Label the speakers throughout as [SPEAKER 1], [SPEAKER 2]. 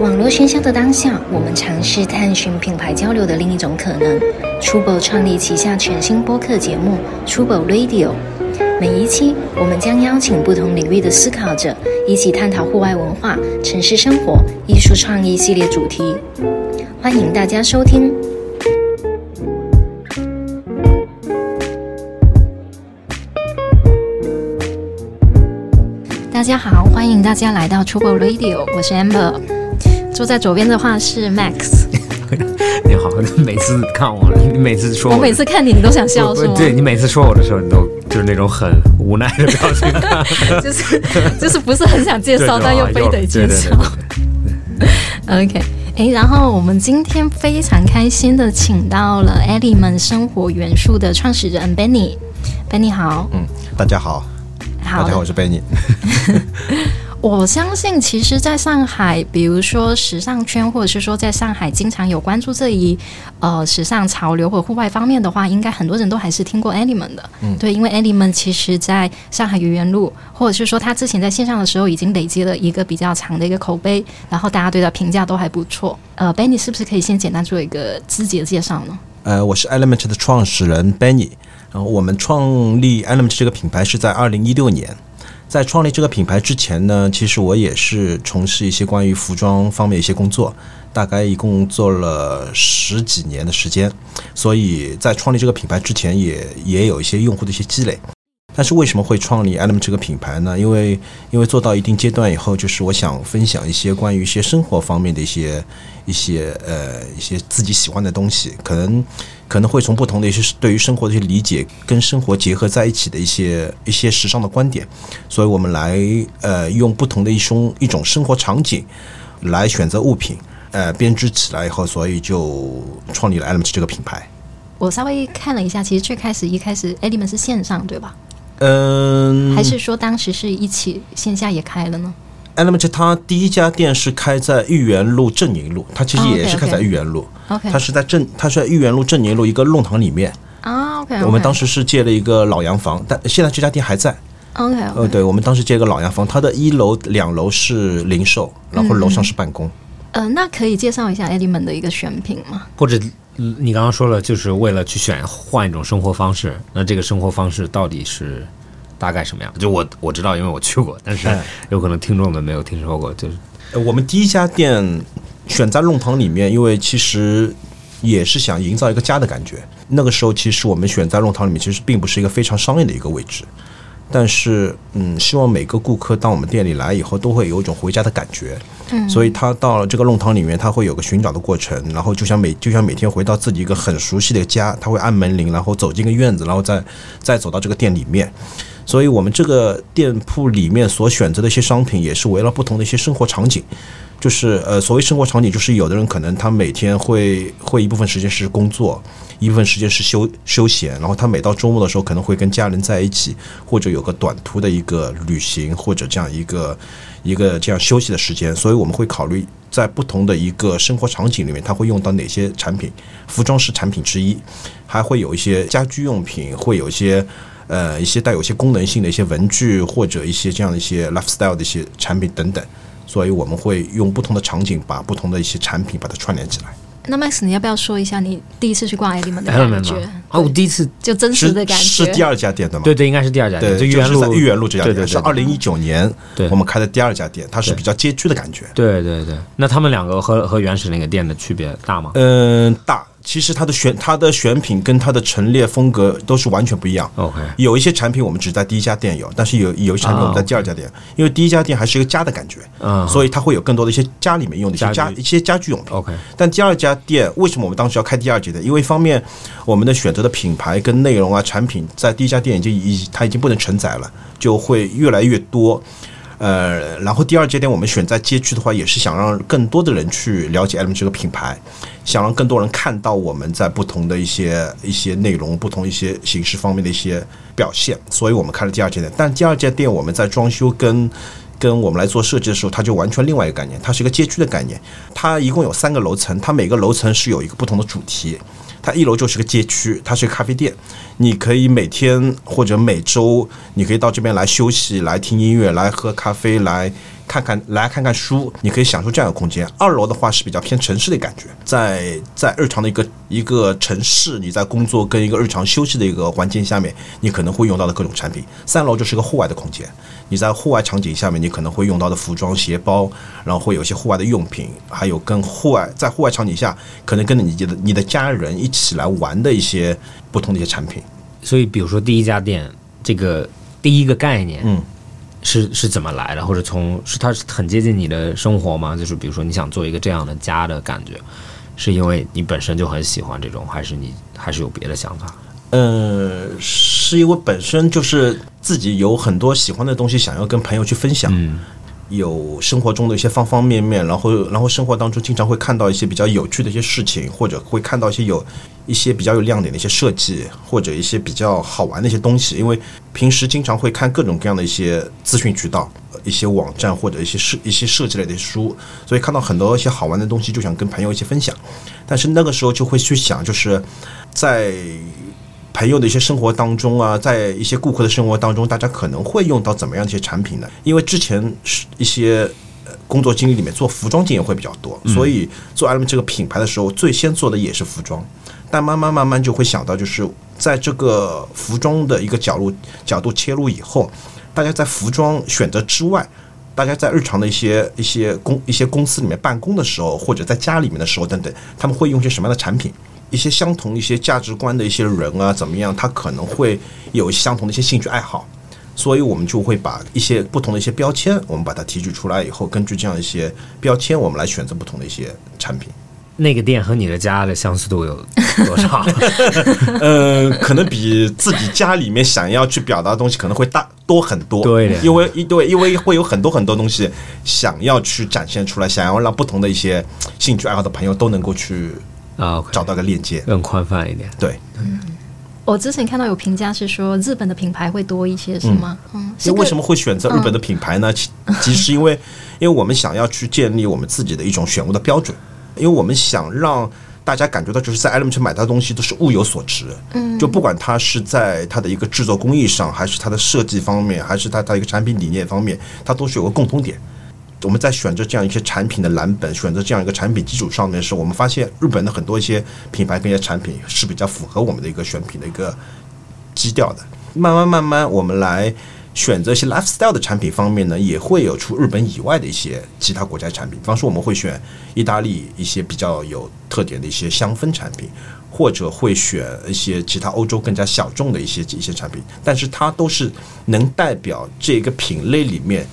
[SPEAKER 1] 网络喧嚣的当下，我们尝试探寻品牌交流的另一种可能。Trouble 创立旗下全新播客节目 Trouble Radio，每一期我们将邀请不同领域的思考者，一起探讨户外文化、城市生活、艺术创意系列主题。欢迎大家收听。家好，欢迎大家来到 Trouble Radio，我是 Amber。坐在左边的话是 Max。
[SPEAKER 2] 你好，你每次看我，你每次说
[SPEAKER 1] 我每次看你，你都想笑，是吗？
[SPEAKER 2] 对你每次说我的时候，你都就是那种很无奈的表情，
[SPEAKER 1] 就是就是不是很想介绍，但又非得介绍。OK，哎，然后我们今天非常开心的请到了 Element 生活元素的创始人 Benny，Benny 好，
[SPEAKER 3] 嗯，大家好，大家好，我是 Benny。
[SPEAKER 1] 我相信，其实，在上海，比如说时尚圈，或者是说在上海经常有关注这一呃时尚潮流或户外方面的话，应该很多人都还是听过 Element 的。嗯，对，因为 Element 其实在上海愚园路，或者是说他之前在线上的时候，已经累积了一个比较长的一个口碑，然后大家对他评价都还不错。呃，Benny 是不是可以先简单做一个自己的介绍呢？
[SPEAKER 3] 呃，我是 Element 的创始人 Benny，然后我们创立 Element 这个品牌是在二零一六年。在创立这个品牌之前呢，其实我也是从事一些关于服装方面一些工作，大概一共做了十几年的时间，所以在创立这个品牌之前，也也有一些用户的一些积累。但是为什么会创立 Element 这个品牌呢？因为因为做到一定阶段以后，就是我想分享一些关于一些生活方面的一些一些呃一些自己喜欢的东西，可能可能会从不同的一些对于生活的一些理解，跟生活结合在一起的一些一些时尚的观点，所以我们来呃用不同的一种一种生活场景来选择物品，呃编织起来以后，所以就创立了 Element 这个品牌。
[SPEAKER 1] 我稍微看了一下，其实最开始一开始 Element 是线上对吧？
[SPEAKER 3] 嗯，
[SPEAKER 1] 还是说当时是一起线下也开了呢
[SPEAKER 3] ？Element 它第一家店是开在豫园路正宁路，它其实也是开在豫园路。
[SPEAKER 1] OK，
[SPEAKER 3] 它是在正，它是在豫园路正宁路一个弄堂里面。
[SPEAKER 1] 啊，OK，
[SPEAKER 3] 我们当时是借了一个老洋房，但现在这家店还在。
[SPEAKER 1] OK，
[SPEAKER 3] 呃，对，我们当时借一个老洋房，它的一楼、两楼是零售，然后楼上是办公。
[SPEAKER 1] 呃，那可以介绍一下 Element 的一个选品吗？
[SPEAKER 2] 或者？你刚刚说了，就是为了去选换一种生活方式，那这个生活方式到底是大概什么样？就我我知道，因为我去过，但是有可能听众们没有听说过。就是
[SPEAKER 3] 我们第一家店选在弄堂里面，因为其实也是想营造一个家的感觉。那个时候，其实我们选在弄堂里面，其实并不是一个非常商业的一个位置。但是，嗯，希望每个顾客到我们店里来以后，都会有一种回家的感觉。
[SPEAKER 1] 嗯，
[SPEAKER 3] 所以他到了这个弄堂里面，他会有个寻找的过程，然后就像每就像每天回到自己一个很熟悉的家，他会按门铃，然后走进个院子，然后再再走到这个店里面。所以我们这个店铺里面所选择的一些商品，也是围绕不同的一些生活场景。就是呃，所谓生活场景，就是有的人可能他每天会会一部分时间是工作，一部分时间是休休闲，然后他每到周末的时候可能会跟家人在一起，或者有个短途的一个旅行，或者这样一个一个这样休息的时间。所以我们会考虑在不同的一个生活场景里面，他会用到哪些产品。服装是产品之一，还会有一些家居用品，会有一些呃一些带有一些功能性的一些文具，或者一些这样的一些 lifestyle 的一些产品等等。所以我们会用不同的场景，把不同的一些产品把它串联起来。
[SPEAKER 1] 那 Max，你要不要说一下你第一次去逛 Element 的感觉？
[SPEAKER 2] 啊，我第一次
[SPEAKER 1] 就真实的感觉
[SPEAKER 3] 是第二家店的吗？
[SPEAKER 2] 对对，应该是第二家店，
[SPEAKER 3] 就
[SPEAKER 2] 豫园路
[SPEAKER 3] 豫园路这家
[SPEAKER 2] 店
[SPEAKER 3] 是二零一九年我们开的第二家店，它是比较街区的感觉。
[SPEAKER 2] 对对对，那他们两个和和原始那个店的区别大吗？
[SPEAKER 3] 嗯，大。其实它的选它的选品跟它的陈列风格都是完全不一样。
[SPEAKER 2] OK，
[SPEAKER 3] 有一些产品我们只在第一家店有，但是有有一些产品我们在第二家店，因为第一家店还是一个家的感觉，嗯，所以它会有更多的一些家里面用的一些家一些家居用品。
[SPEAKER 2] OK，
[SPEAKER 3] 但第二家店为什么我们当时要开第二家店？因为一方面我们的选择的品牌跟内容啊产品在第一家店已经已它已经不能承载了，就会越来越多。呃，然后第二节点我们选在街区的话，也是想让更多的人去了解 M 这个品牌，想让更多人看到我们在不同的一些一些内容、不同一些形式方面的一些表现，所以我们开了第二间店。但第二间店我们在装修跟跟我们来做设计的时候，它就完全另外一个概念，它是一个街区的概念。它一共有三个楼层，它每个楼层是有一个不同的主题。它一楼就是个街区，它是个咖啡店，你可以每天或者每周，你可以到这边来休息、来听音乐、来喝咖啡、来看看、来看看书，你可以享受这样的空间。二楼的话是比较偏城市的感觉，在在日常的一个一个城市，你在工作跟一个日常休息的一个环境下面，你可能会用到的各种产品。三楼就是个户外的空间，你在户外场景下面，你可能会用到的服装、鞋包，然后会有一些户外的用品，还有跟户外在户外场景下，可能跟着你的你的家人一起来玩的一些不同的一些产品。
[SPEAKER 2] 所以，比如说第一家店，这个第一个概念，
[SPEAKER 3] 嗯，
[SPEAKER 2] 是是怎么来的？或者从是它是很接近你的生活吗？就是比如说你想做一个这样的家的感觉，是因为你本身就很喜欢这种，还是你还是有别的想法？
[SPEAKER 3] 嗯，是因为本身就是自己有很多喜欢的东西，想要跟朋友去分享。
[SPEAKER 2] 嗯
[SPEAKER 3] 有生活中的一些方方面面，然后然后生活当中经常会看到一些比较有趣的一些事情，或者会看到一些有一些比较有亮点的一些设计，或者一些比较好玩的一些东西。因为平时经常会看各种各样的一些资讯渠道、一些网站或者一些设一些设计类的书，所以看到很多一些好玩的东西，就想跟朋友一起分享。但是那个时候就会去想，就是在朋友的一些生活当中啊，在一些顾客的生活当中，大家可能会用到怎么样的一些产品呢？因为之前是一些呃工作经历里面做服装经验会比较多，所以做 Element 这个品牌的时候，最先做的也是服装。但慢慢慢慢就会想到，就是在这个服装的一个角度角度切入以后，大家在服装选择之外，大家在日常的一些一些公一些公司里面办公的时候，或者在家里面的时候等等，他们会用些什么样的产品？一些相同一些价值观的一些人啊，怎么样？他可能会有一些相同的一些兴趣爱好，所以我们就会把一些不同的一些标签，我们把它提取出来以后，根据这样一些标签，我们来选择不同的一些产品。
[SPEAKER 2] 那个店和你的家的相似度有多少？
[SPEAKER 3] 呃，可能比自己家里面想要去表达的东西可能会大多很多，
[SPEAKER 2] 多一点
[SPEAKER 3] 因为一对，因为会有很多很多东西想要去展现出来，想要让不同的一些兴趣爱好的朋友都能够去
[SPEAKER 2] 啊
[SPEAKER 3] 找到个链接。
[SPEAKER 2] 更宽泛一点。
[SPEAKER 3] 对，嗯
[SPEAKER 1] 我之前看到有评价是说日本的品牌会多一些，是吗？嗯，是个
[SPEAKER 3] 因为为什么会选择日本的品牌呢？其其实因为，因为我们想要去建立我们自己的一种选物的标准，因为我们想让大家感觉到，就是在 Element 买到的东西都是物有所值。嗯，就不管它是在它的一个制作工艺上，还是它的设计方面，还是它它一个产品理念方面，它都是有个共通点。我们在选择这样一些产品的蓝本，选择这样一个产品基础上面的时候，我们发现日本的很多一些品牌跟一些产品是比较符合我们的一个选品的一个基调的。慢慢慢慢，我们来选择一些 lifestyle 的产品方面呢，也会有出日本以外的一些其他国家产品。比方说，我们会选意大利一些比较有特点的一些香氛产品，或者会选一些其他欧洲更加小众的一些一些产品，但是它都是能代表这个品类里面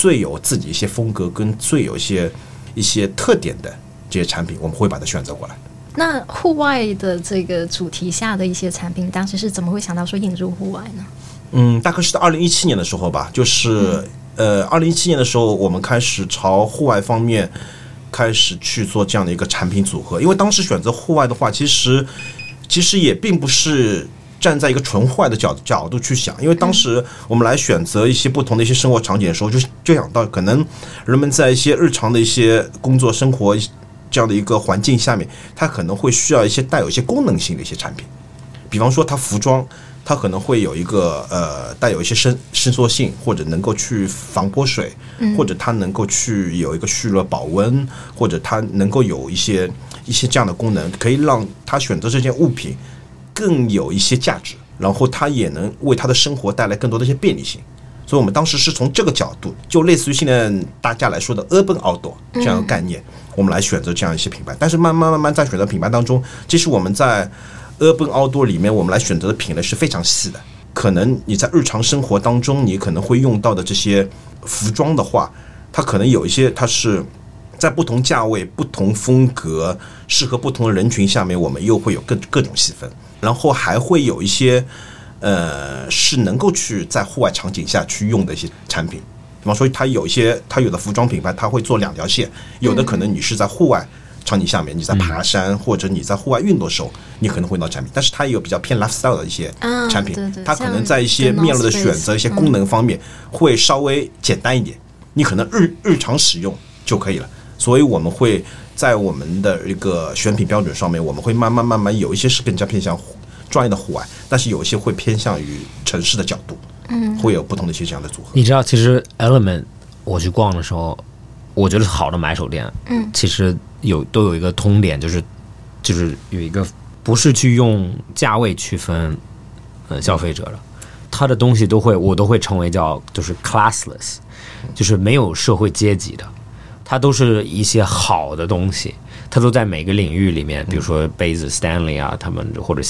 [SPEAKER 3] 最有自己一些风格跟最有一些一些特点的这些产品，我们会把它选择过来。
[SPEAKER 1] 那户外的这个主题下的一些产品，当时是怎么会想到说引入户外呢？
[SPEAKER 3] 嗯，大概是在二零一七年的时候吧，就是呃，二零一七年的时候，我们开始朝户外方面开始去做这样的一个产品组合。因为当时选择户外的话，其实其实也并不是站在一个纯坏的角角度去想，因为当时我们来选择一些不同的一些生活场景的时候，就就想到可能人们在一些日常的一些工作生活这样的一个环境下面，它可能会需要一些带有一些功能性的一些产品。比方说它服装，它可能会有一个呃带有一些伸伸缩性，或者能够去防泼水，或者它能够去有一个蓄热保温，或者它能够有一些一些这样的功能，可以让他选择这件物品更有一些价值，然后它也能为他的生活带来更多的一些便利性。所以我们当时是从这个角度，就类似于现在大家来说的 urban outdoor 这样的概念，我们来选择这样一些品牌。但是慢慢慢慢在选择品牌当中，其实我们在 urban outdoor 里面，我们来选择的品类是非常细的。可能你在日常生活当中，你可能会用到的这些服装的话，它可能有一些它是在不同价位、不同风格、适合不同的人群下面，我们又会有各各种细分，然后还会有一些呃是能够去在户外场景下去用的一些产品。比方说，它有一些它有的服装品牌，它会做两条线，有的可能你是在户外场景下面，你在爬山或者你在户外运动的时候，你可能会用到产品，但是它也有比较偏 lifestyle 的一些
[SPEAKER 1] 啊
[SPEAKER 3] 产品
[SPEAKER 1] 对对，
[SPEAKER 3] 它可能在一些面料的选择、一些功能方面会稍微简单一点，你可能日日常使用就可以了。所以我们会在我们的一个选品标准上面，我们会慢慢慢慢有一些是更加偏向户专业的户外，但是有一些会偏向于城市的角度，嗯，会有不同的一些这样的组合。
[SPEAKER 2] 你知道，其实 Element 我去逛的时候，我觉得好的买手店，嗯，其实有都有一个通点，就是就是有一个不是去用价位区分呃消费者的，他的东西都会我都会称为叫就是 classless，就是没有社会阶级的，它都是一些好的东西，它都在每个领域里面，比如说杯子 Stanley 啊，他们或者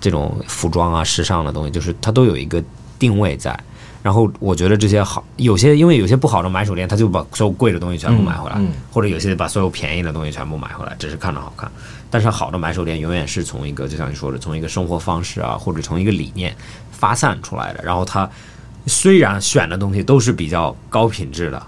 [SPEAKER 2] 这种服装啊、时尚的东西，就是它都有一个定位在。然后我觉得这些好，有些因为有些不好的买手店，他就把所有贵的东西全部买回来，或者有些把所有便宜的东西全部买回来，只是看着好看。但是好的买手店永远是从一个就像你说的，从一个生活方式啊，或者从一个理念发散出来的。然后它虽然选的东西都是比较高品质的，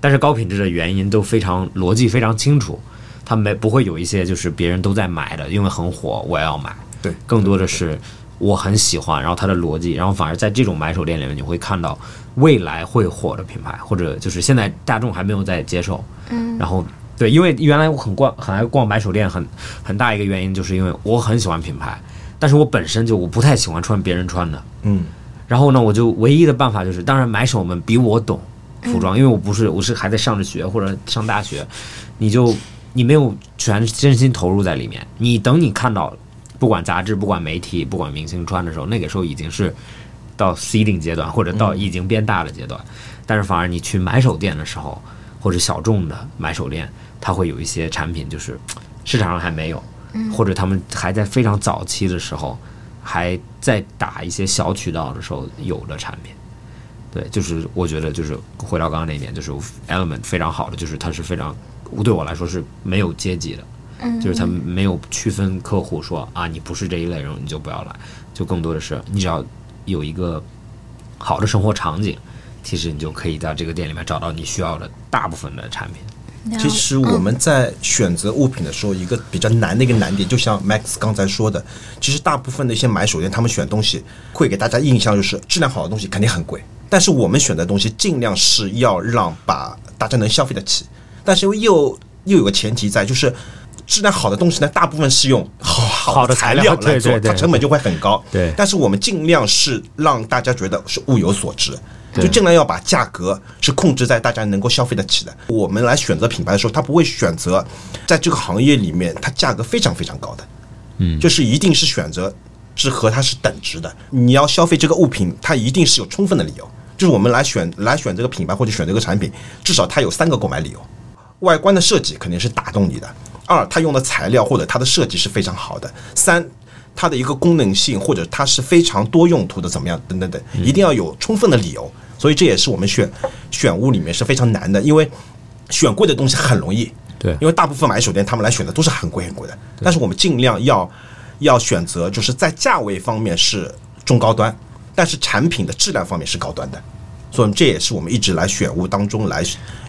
[SPEAKER 2] 但是高品质的原因都非常逻辑非常清楚，它没不会有一些就是别人都在买的，因为很火我也要买。
[SPEAKER 3] 对，
[SPEAKER 2] 更多的是我很喜欢，然后它的逻辑，然后反而在这种买手店里面，你会看到未来会火的品牌，或者就是现在大众还没有在接受。嗯，然后对，因为原来我很逛很爱逛买手店，很很大一个原因就是因为我很喜欢品牌，但是我本身就我不太喜欢穿别人穿的。
[SPEAKER 3] 嗯，
[SPEAKER 2] 然后呢，我就唯一的办法就是，当然买手们比我懂服装，因为我不是我是还在上着学或者上大学，你就你没有全真心投入在里面，你等你看到，不管杂志、不管媒体、不管明星穿的时候，那个时候已经是到 seeding 阶段，或者到已经变大的阶段，但是反而你去买手店的时候，或者小众的买手店，它会有一些产品就是市场上还没有，或者他们还在非常早期的时候。还在打一些小渠道的时候有的产品，对，就是我觉得就是回到刚刚那一点，就是 Element 非常好的，就是它是非常对我来说是没有阶级的，
[SPEAKER 1] 嗯，
[SPEAKER 2] 就是它没有区分客户说啊你不是这一类人你就不要来，就更多的是你只要有一个好的生活场景，其实你就可以在这个店里面找到你需要的大部分的产品。
[SPEAKER 3] 其实我们在选择物品的时候，一个比较难的一个难点，就像 Max 刚才说的，其实大部分的一些买手店，他们选东西会给大家印象就是质量好的东西肯定很贵，但是我们选的东西尽量是要让把大家能消费得起，但是又又有个前提在，就是质量好的东西呢，大部分是用好
[SPEAKER 2] 好的材
[SPEAKER 3] 材料来做，它成本就会很高。
[SPEAKER 2] 对
[SPEAKER 3] 但是我们尽量是让大家觉得是物有所值，就尽量要把价格是控制在大家能够消费得起的。我们来选择品牌的时候，他不会选择在这个行业里面它价格非常非常高的，
[SPEAKER 2] 嗯
[SPEAKER 3] 就是一定是选择是和它是等值的。你要消费这个物品，它一定是有充分的理由。就是我们来选来选这个品牌或者选这个产品，至少它有三个购买理由。外观的设计肯定是打动你的。二，它用的材料或者它的设计是非常好的。三，它的一个功能性或者它是非常多用途的，怎么样？等等等，一定要有充分的理由。所以这也是我们选选物里面是非常难的，因为选贵的东西很容易，
[SPEAKER 2] 对
[SPEAKER 3] 因为大部分买手店他们来选的都是很贵很贵的，但是我们尽量要要选择就是在价位方面是中高端，但是产品的质量方面是高端的，所以这也是我们一直来选物当中来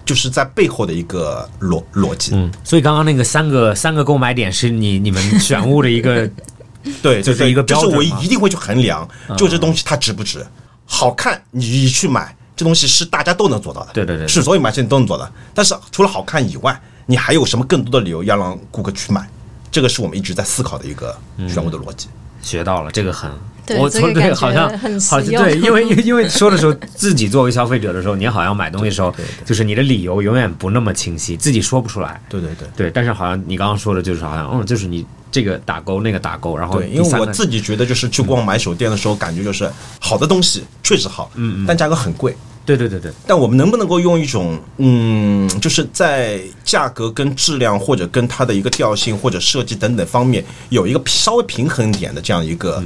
[SPEAKER 3] 就是在背后的一个逻逻辑。
[SPEAKER 2] 嗯，所以刚刚那个三个三个购买点是你你们选物的一个
[SPEAKER 3] 对，
[SPEAKER 2] 就是一个标准
[SPEAKER 3] 就是我一定会去衡量，就这东西它值不值，好看你去买，这东西是大家都能做到的，
[SPEAKER 2] 对对对
[SPEAKER 3] 是所有买家都能做的。但是除了好看以外，你还有什么更多的理由要让顾客去买？这个是我们一直在思考的一个选物的逻辑。
[SPEAKER 2] 学到了，这个很。
[SPEAKER 1] 对
[SPEAKER 2] 我从
[SPEAKER 1] 这个
[SPEAKER 2] 好像好像对，因为因为 因为说的时候，自己作为消费者的时候，你好像买东西的时候，就是你的理由永远不那么清晰，自己说不出来。
[SPEAKER 3] 对对对。
[SPEAKER 2] 对，但是好像你刚刚说的，就是好像嗯，就是你这个打勾，那个打勾，然后
[SPEAKER 3] 对，因为我自己觉得就是去逛买手店的时候，感觉就是好的东西确实好，嗯嗯，但价格很贵。
[SPEAKER 2] 对对对对，
[SPEAKER 3] 但我们能不能够用一种嗯，就是在价格跟质量或者跟它的一个调性或者设计等等方面有一个稍微平衡点的这样一个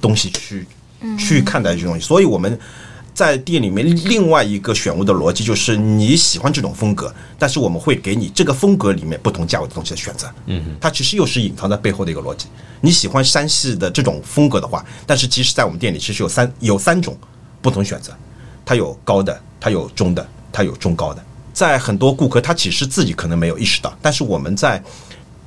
[SPEAKER 3] 东西去、去看待这东西？所以我们。在店里面，另外一个选物的逻辑就是你喜欢这种风格，但是我们会给你这个风格里面不同价位的东西的选择。嗯，它其实又是隐藏在背后的一个逻辑。你喜欢山系的这种风格的话，但是其实在我们店里其实有三有三种不同选择，它有高的，它有中的，它有中高的。在很多顾客他其实自己可能没有意识到，但是我们在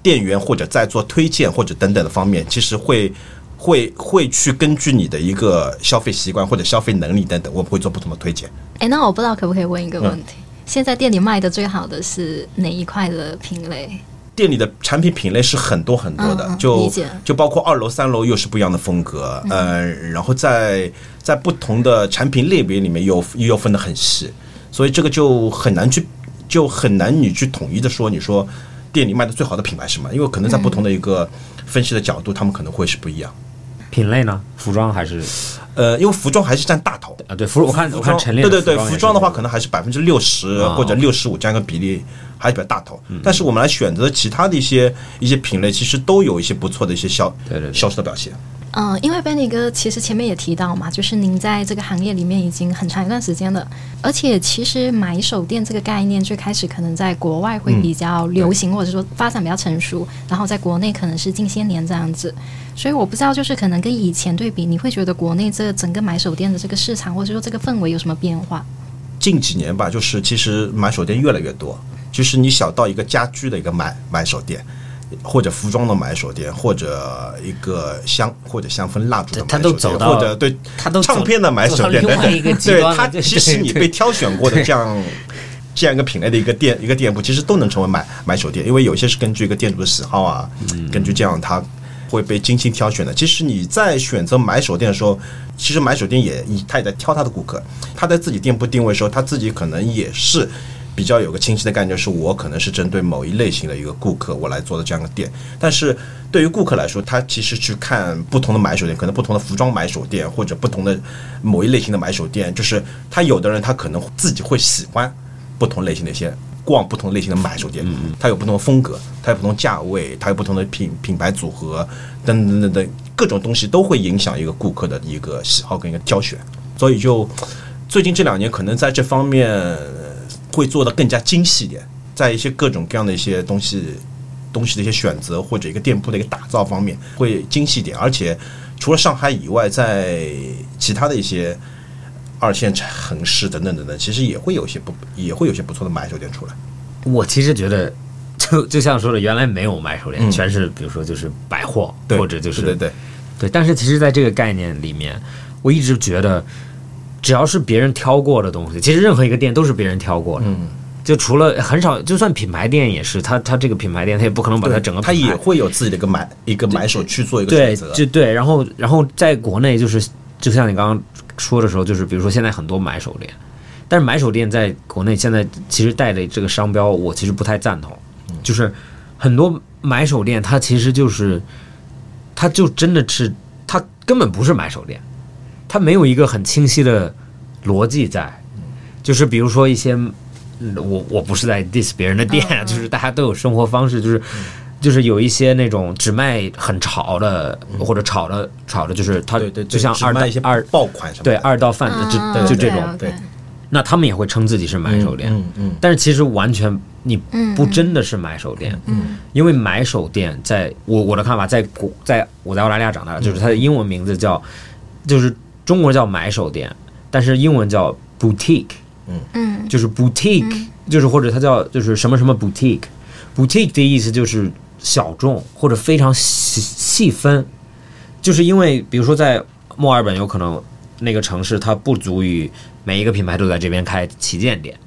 [SPEAKER 3] 店员或者在做推荐或者等等的方面，其实会会会去根据你的一个消费习惯或者消费能力等等，我们会做不同的推荐。
[SPEAKER 1] 哎，那我不知道可不可以问一个问题？
[SPEAKER 3] 嗯
[SPEAKER 1] 现在店里卖的最好的是哪一块的品类？
[SPEAKER 3] 店里的产品品类是很多很多的，
[SPEAKER 1] 嗯嗯
[SPEAKER 3] 就就包括二楼、三楼又是不一样的风格，呃，然后在在不同的产品类别里面又又要分得很细，所以这个就很难去就很难你去统一的说，你说店里卖的最好的品牌是什么？因为可能在不同的一个分析的角度，他们可能会是不一样。
[SPEAKER 2] 品类呢？服装还是
[SPEAKER 3] 呃，因为服装还是占大头，
[SPEAKER 2] 啊？对，服我看我看陈列
[SPEAKER 3] 对对对，
[SPEAKER 2] 服
[SPEAKER 3] 服装的话可能还是百分之六十
[SPEAKER 2] 啊
[SPEAKER 3] 或者六十五这样一个比例还是比较大头。但是我们来选择其他的一些一些品类，其实都有一些不错的一些销
[SPEAKER 2] 对
[SPEAKER 3] 销售的表现。
[SPEAKER 1] 嗯，因为 Benny 哥其实前面也提到嘛，就是您在这个行业里面已经很长一段时间了，而且其实买手店这个概念最开始可能在国外会比较流行，或者说发展比较成熟，然后在国内可能是近些年这样子，所以我不知道就是可能跟以前对比，你会觉得国内这整个买手店的这个市场，或者说这个氛围有什么变化？
[SPEAKER 3] 近几年吧，就是其实买手店越来越多，就是你小到一个家居的一个买买手店。或者服装的买手店，或者一个香或者香氛蜡烛的买手店，
[SPEAKER 2] 它都走到
[SPEAKER 3] 或者对
[SPEAKER 2] 他都
[SPEAKER 3] 唱片的买手店
[SPEAKER 2] 等等一个极
[SPEAKER 3] 对
[SPEAKER 2] 端了对
[SPEAKER 3] 它其实你被挑选过的这样这样一个品类的一个店一个店铺，其实都能成为买买手店，因为有些是根据一个店主的喜好啊，
[SPEAKER 2] 嗯
[SPEAKER 3] 根据这样它会被精心挑选的。其实你在选择买手店的时候，其实买手店也他也在挑他的顾客，他在自己店铺定位的时候，他自己可能也是。比较有个清晰的概念，是我可能是针对某一类型的一个顾客，我来做的这样的店。但是对于顾客来说，他其实去看不同的买手店，可能不同的服装买手店，或者不同的某一类型的买手店，就是他有的人他可能自己会喜欢不同类型的一些逛不同类型的买手店，它有不同的风格，它有不同价位，它有不同的品品牌组合等等等等各种东西都会影响一个顾客的一个喜好跟一个挑选。所以就最近这两年，可能在这方面会做的更加精细一点，在一些各种各样的一些东西东西的一些选择或者一个店铺的一个打造方面会精细一点，而且除了上海以外，在其他的一些二线城市等等等等，其实也会有一些不也会有一些不错的买手店出来。
[SPEAKER 2] 我其实觉得，就就像说的，原来没有买手店，
[SPEAKER 3] 嗯
[SPEAKER 2] 全是比如说就是百货，或者就是
[SPEAKER 3] 对对对，
[SPEAKER 2] 对，但是其实，在这个概念里面，我一直觉得，只要是别人挑过的东西，其实任何一个店都是别人挑过的。
[SPEAKER 3] 嗯，
[SPEAKER 2] 就除了很少，就算品牌店也是，它它这个品牌店，它也不可能把它整个
[SPEAKER 3] 他
[SPEAKER 2] 品牌
[SPEAKER 3] 也会有自己的一个买一个买手去做一个
[SPEAKER 2] 对
[SPEAKER 3] 选，择。
[SPEAKER 2] 就对，然后然后在国内就是，就像你刚刚说的时候，就是比如说现在很多买手店，但是买手店在国内现在其实带的这个商标，我其实不太赞同，就是很多买手店它其实就是，它就真的是它根本不是买手店，它没有一个很清晰的逻辑在，就是比如说一些。嗯我我不是在 diss 别人的店就是大家都有生活方式，就是就是有一些那种只卖很潮的，或者炒的炒的，就是它
[SPEAKER 3] 对对，
[SPEAKER 2] 就像二
[SPEAKER 3] 卖一些
[SPEAKER 2] 二
[SPEAKER 3] 爆款什么。
[SPEAKER 2] 对二道贩子，
[SPEAKER 1] 嗯
[SPEAKER 2] 就就这种，
[SPEAKER 3] 对
[SPEAKER 2] 那他们也会称自己是买手店，
[SPEAKER 3] 嗯嗯
[SPEAKER 2] 但是其实完全你
[SPEAKER 1] 嗯
[SPEAKER 2] 不真的是买手店，
[SPEAKER 1] 嗯
[SPEAKER 2] 因为买手店在我我的看法，在国在我在澳大利亚长大，就是它的英文名字叫，就是中国叫买手店，但是英文叫 boutique，
[SPEAKER 1] 嗯。
[SPEAKER 2] 就是 boutique，、就是或者它叫就是什么什么 boutique，boutique 的意思就是小众或者非常细细分，就是因为比如说在墨尔本有可能那个城市它不足以每一个品牌都在这边开旗舰店。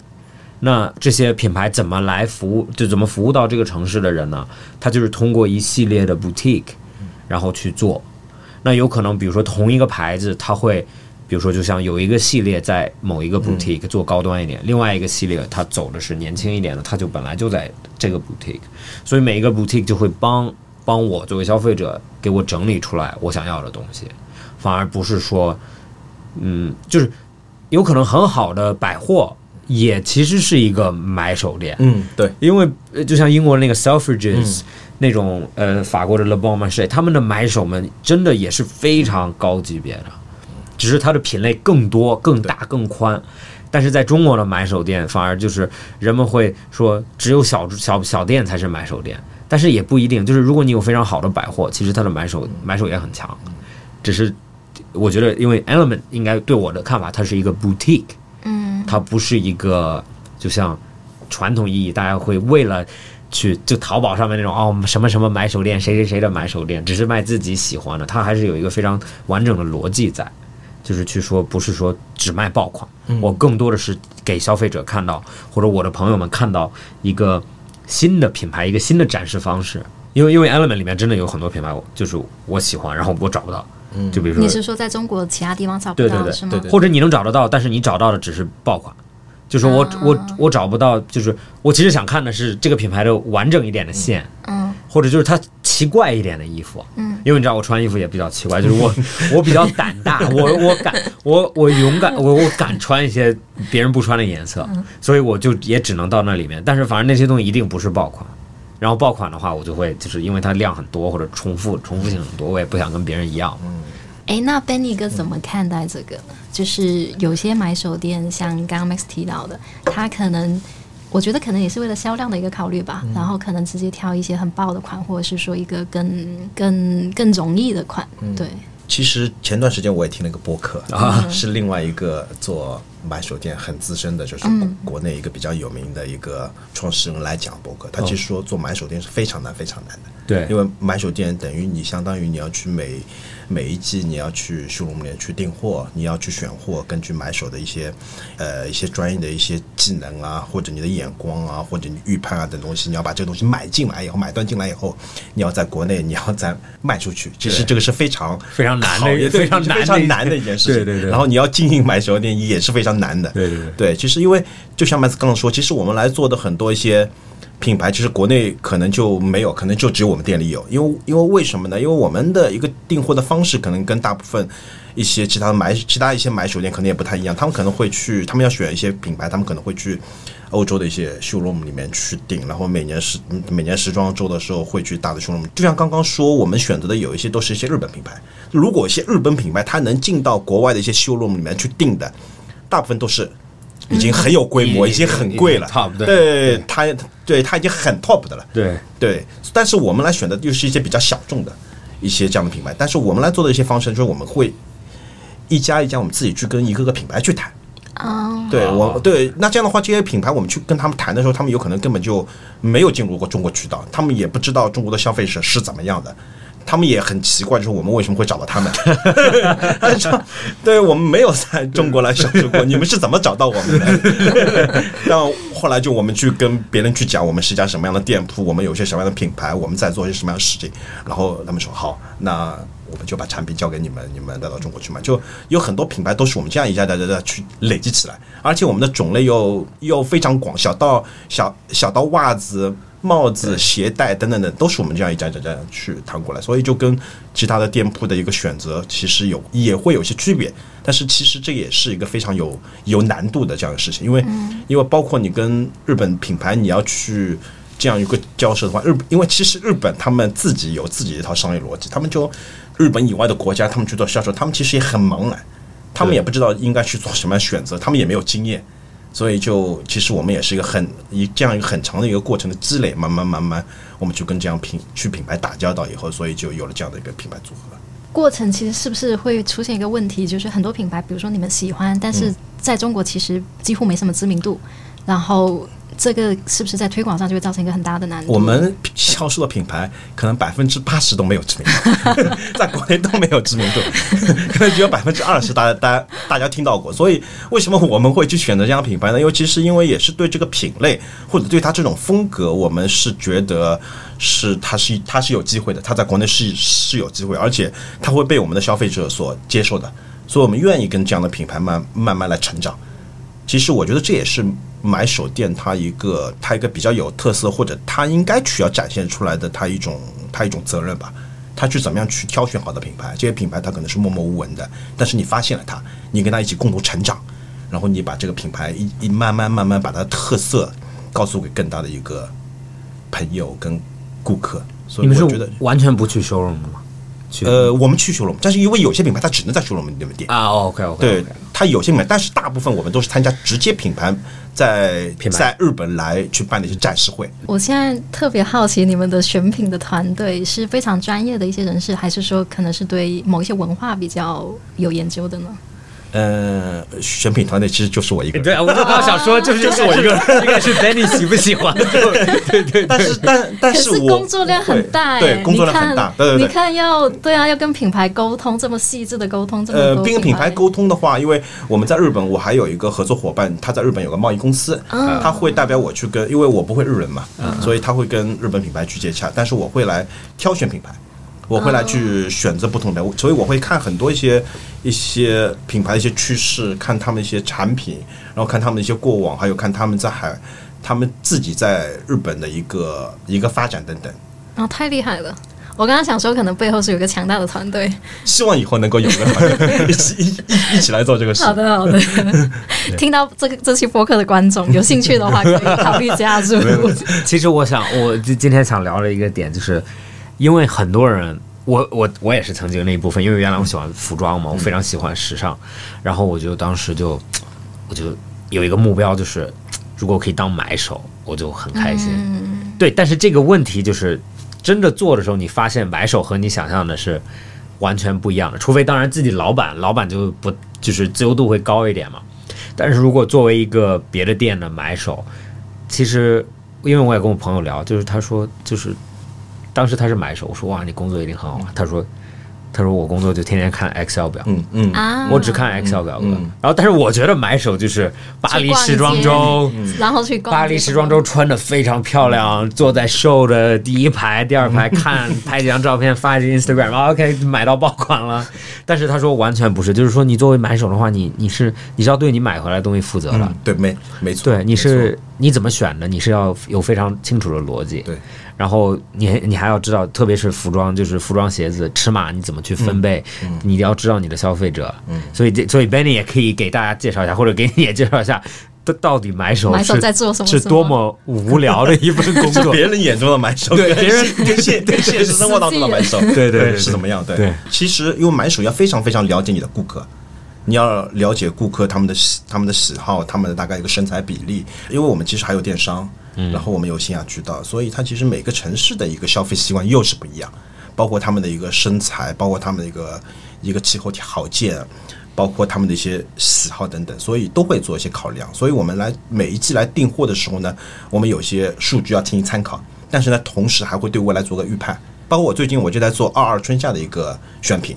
[SPEAKER 2] 那这些品牌怎么来服务？就怎么服务到这个城市的人呢？他就是通过一系列的 boutique，然后去做。那有可能，比如说同一个牌子，它会，比如说就像有一个系列在某一个 boutique 做高端一点，另外一个系列它走的是年轻一点的，它就本来就在这个 boutique，所以每一个 boutique 就会帮帮我作为消费者给我整理出来我想要的东西，反而不是说，嗯，就是有可能很好的百货也其实是一个买手店，
[SPEAKER 3] 嗯，对，
[SPEAKER 2] 因为呃就像英国那个 Selfridges、那种呃法国的 Le Bon Marché，他们的买手们真的也是非常高级别的，只是它的品类更多、更大、更宽。但是在中国的买手店，反而就是人们会说只有小小小店才是买手店，但是也不一定。就是如果你有非常好的百货，其实它的买手买手也很强，只是我觉得，因为 Element 应该对我的看法，它是一个 boutique，
[SPEAKER 1] 嗯
[SPEAKER 2] 它不是一个就像传统意义大家会为了去就淘宝上面那种哦什么什么买手店，谁谁谁的买手店，只是卖自己喜欢的，它还是有一个非常完整的逻辑在，就是去说不是说只卖爆款，我更多的是给消费者看到或者我的朋友们看到一个新的品牌，一个新的展示方式。因为因为 Element 里面真的有很多品牌，就是我喜欢，然后我找不到。嗯，就比如说
[SPEAKER 1] 你是说在中国其他地方找不
[SPEAKER 2] 对对
[SPEAKER 1] 到是吗？
[SPEAKER 2] 对，或者你能找得到，但是你找到的只是爆款。就是我、
[SPEAKER 1] 啊
[SPEAKER 2] 我我找不到，就是我其实想看的是这个品牌的完整一点的线，
[SPEAKER 1] 嗯
[SPEAKER 2] 或者就是它奇怪一点的衣服，
[SPEAKER 1] 嗯，
[SPEAKER 2] 因为你知道我穿衣服也比较奇怪，就是我我比较胆大，我我敢我我勇敢，我我敢穿一些别人不穿的颜色，所以我就也只能到那里面。但是反正那些东西一定不是爆款，然后爆款的话，我就会就是因为它量很多或者重复重复性很多，我也不想跟别人一样。
[SPEAKER 1] 嗯哎，那 Benny 哥怎么看待这个？就是有些买手店，像刚刚 Max 提到的，他可能，我觉得可能也是为了销量的一个考虑吧，然后可能直接挑一些很爆的款，或者是说一个更更更容易的款，对，
[SPEAKER 3] 其实前段时间我也听了一个播客
[SPEAKER 2] 啊
[SPEAKER 3] 是另外一个做买手店很资深的，就是
[SPEAKER 1] 嗯。
[SPEAKER 3] 国内一个比较有名的一个创始人来讲播客。他其实说做买手店是非常难、非常难的。
[SPEAKER 2] 对。
[SPEAKER 3] 因为买手店等于你相当于你要去每每一季你要去秀容里面去订货，你要去选货，根据买手的一些呃一些专业的一些技能啊，或者你的眼光啊，或者你预判啊等东西，你要把这个东西买进来以后，买断进来以后，你要在国内你要再卖出去，其实这个是非常
[SPEAKER 2] 非常难的非常
[SPEAKER 3] 非常难的一件。事情。
[SPEAKER 2] 对对对。
[SPEAKER 3] 然后你要经营买手店也是非常难的。
[SPEAKER 2] 对对对。
[SPEAKER 3] 对，其实因为就像麦子刚刚说，其实我们来做的很多一些品牌，其实国内可能就没有，可能就只有我们店里有。因为因为为什么呢？因为我们的一个订货的方式可能跟大部分一些其他的买其他一些买手店可能也不太一样，他们可能会去，他们要选一些品牌，他们可能会去。欧洲的一些 showroom 里面去订，然后每年时嗯每年时装周的时候会去大的 showroom。就像刚刚说，我们选择的有一些都是一些日本品牌。如果一些日本品牌它能进到国外的一些 showroom 里面去订的，大部分都是已经很有规模，
[SPEAKER 2] 嗯
[SPEAKER 3] 已经很贵了
[SPEAKER 2] 已经 top，对
[SPEAKER 3] 对，它对它已经很 top 的了。
[SPEAKER 2] 对
[SPEAKER 3] 对，但是我们来选的又是一些比较小众的一些这样的品牌，但是我们来做的一些方式就是我们会一家一家我们自己去跟一个个品牌去谈。
[SPEAKER 1] 哦，
[SPEAKER 3] 对
[SPEAKER 2] 哦
[SPEAKER 3] 我对，那这样的话，这些品牌我们去跟他们谈的时候，他们有可能根本就没有进入过中国渠道，他们也不知道中国的消费者是怎么样的。他们也很奇怪，就是我们为什么会找到他们？他说，对我们没有在中国来销售过，你们是怎么找到我们的？然后后来就我们去跟别人去讲，我们是一家什么样的店铺，我们有些什么样的品牌，我们在做一些什么样的事情。然后他们说好，那我们就把产品交给你们，你们带到中国去卖。就有很多品牌都是我们这样一家家一家去累积起来，而且我们的种类又又非常广，小到小小到袜子。帽子、鞋带等等等，都是我们这样一家一家一家去谈过来，所以就跟其他的店铺的一个选择其实有也会有一些区别，但是其实这也是一个非常有有难度的这样的事情，因为、因为包括你跟日本品牌你要去这样一个交涉的话，日因为其实日本他们自己有自己一套商业逻辑，他们就日本以外的国家他们去做销售，他们其实也很茫然，他们也不知道应该去做什么样选择，他们也没有经验。所以就其实我们也是一个很一这样一个很长的一个过程的积累，慢慢慢慢，我们就跟这样品去品牌打交道以后，所以就有了这样的一个品牌组合。
[SPEAKER 1] 过程其实是不是会出现一个问题，就是很多品牌，比如说你们喜欢，但是在中国其实几乎没什么知名度，然后这个是不是在推广上就会造成一个很大的难度？
[SPEAKER 3] 我们销售的品牌可能百分之八十都没有知名度，在国内都没有知名度，可能只有百分之二十大家大家大家听到过。所以为什么我们会去选择这样的品牌呢？尤其是因为也是对这个品类或者对它这种风格，我们是觉得是它是它是有机会的，它在国内是是有机会，而且它会被我们的消费者所接受的。所以我们愿意跟这样的品牌慢慢慢来成长。其实我觉得这也是买手店它一个它一个比较有特色，或者它应该去要展现出来的它一种它一种责任吧。他去怎么样去挑选好的品牌？这些品牌它可能是默默无闻的，但是你发现了它，你跟它一起共同成长，然后你把这个品牌一一慢慢慢慢把它的特色告诉给更大的一个朋友跟顾客。所
[SPEAKER 2] 你们是
[SPEAKER 3] 以我觉得，
[SPEAKER 2] 完全不去 showroom 的吗？
[SPEAKER 3] 呃，我们去修容，但是因为有些品牌它只能在修容里面店。
[SPEAKER 2] 啊，OK OK，
[SPEAKER 3] 对，它有些品牌，但是大部分我们都是参加直接品牌在
[SPEAKER 2] 品
[SPEAKER 3] 在日本来去办的一些展示会。
[SPEAKER 1] 我现在特别好奇，你们的选品的团队是非常专业的一些人士，还是说可能是对某一些文化比较有研究的呢？
[SPEAKER 3] 呃，选品团队其实就是我一个人。
[SPEAKER 2] 对，我就刚想说，就是 就是我一个人，应该是 Danny 喜不喜欢？对对
[SPEAKER 3] 但是但但
[SPEAKER 1] 是
[SPEAKER 3] 是我
[SPEAKER 1] 工作量很大哎、
[SPEAKER 3] 对，工作量很大，对对对。
[SPEAKER 1] 你看要对啊，要跟品牌沟通这么细致的沟通，这么
[SPEAKER 3] 呃，
[SPEAKER 1] 多
[SPEAKER 3] 跟品牌沟通的话，因为我们在日本，我还有一个合作伙伴，他在日本有个贸易公司，
[SPEAKER 1] 嗯
[SPEAKER 3] 他会代表我去跟，因为我不会日文嘛，所以他会跟日本品牌去接洽，但是我会来挑选品牌。我会来去选择不同的所以我会看很多一些一些品牌的一些趋势，看他们一些产品，然后看他们的一些过往，还有看他们在海，他们自己在日本的一个一个发展等等。
[SPEAKER 1] 哦，太厉害了！我刚刚想说，可能背后是有个强大的团队。
[SPEAKER 3] 希望以后能够有个 一起一一一起来做这个事。
[SPEAKER 1] 好的，好的。听到这个这期播客的观众有兴趣的话，可以考虑加入。
[SPEAKER 2] 其实我想，我今今天想聊的一个点，就是因为很多人，我我我也是曾经那一部分，因为原来我喜欢服装嘛，我非常喜欢时尚，然后我就当时就我就有一个目标，就是如果可以当买手，我就很开心。对，但是这个问题就是真的做的时候，你发现买手和你想象的是完全不一样的，除非当然自己老板，老板就不就是自由度会高一点嘛。但是如果作为一个别的店的买手，其实因为我也跟我朋友聊，就是他说就是当时他是买手，我说哇你工作一定很好啊，他说他说我工作就天天看 Excel 表，
[SPEAKER 3] 嗯嗯，
[SPEAKER 1] 啊，
[SPEAKER 2] 我只看 Excel 表格，
[SPEAKER 3] 嗯
[SPEAKER 2] 然后但是我觉得买手就是巴黎时装周。
[SPEAKER 1] 然后去
[SPEAKER 2] 巴黎时装周穿的非常漂亮，坐在 show 的第一排、第二排 看，拍几张照片发一个 Instagram，啊 OK 买到爆款了。但是他说完全不是，就是说你作为买手的话，你你是你是要对你买回来的东西负责的。
[SPEAKER 3] 嗯，对，没没错，
[SPEAKER 2] 对，你是你怎么选的？你是要有非常清楚的逻辑。
[SPEAKER 3] 对，
[SPEAKER 2] 然后你你还要知道，特别是服装，就是服装鞋子尺码你怎么去分贝，你要知道你的消费者。
[SPEAKER 3] 嗯
[SPEAKER 2] 所以这所以 Benny 也可以给大家介绍一下，或者给你也介绍一下，到 到底买手
[SPEAKER 1] 买手
[SPEAKER 2] 是
[SPEAKER 1] 在做什么
[SPEAKER 2] 是多么无聊的一份工
[SPEAKER 3] 是
[SPEAKER 2] 作。
[SPEAKER 3] 别人眼中的买手，
[SPEAKER 2] 对 别人
[SPEAKER 3] 跟现跟现实 生活当中的买手，
[SPEAKER 2] 对对对
[SPEAKER 3] 是怎么样？对
[SPEAKER 2] 对，
[SPEAKER 3] 其实因为买手要非常非常了解你的顾客。你要了解顾客他们的喜他们的喜好，他们的大概一个身材比例，因为我们其实还有电商，然后我们有线下渠道，所以它其实每个城市的一个消费习惯又是不一样，包括他们的一个身材，包括他们的一个一个气候条件，包括他们的一些喜好等等，所以都会做一些考量。所以我们来每一季来订货的时候呢，我们有些数据要进行参考，但是呢，同时还会对未来做个预判。包括我最近我就在做二二春夏的一个选品，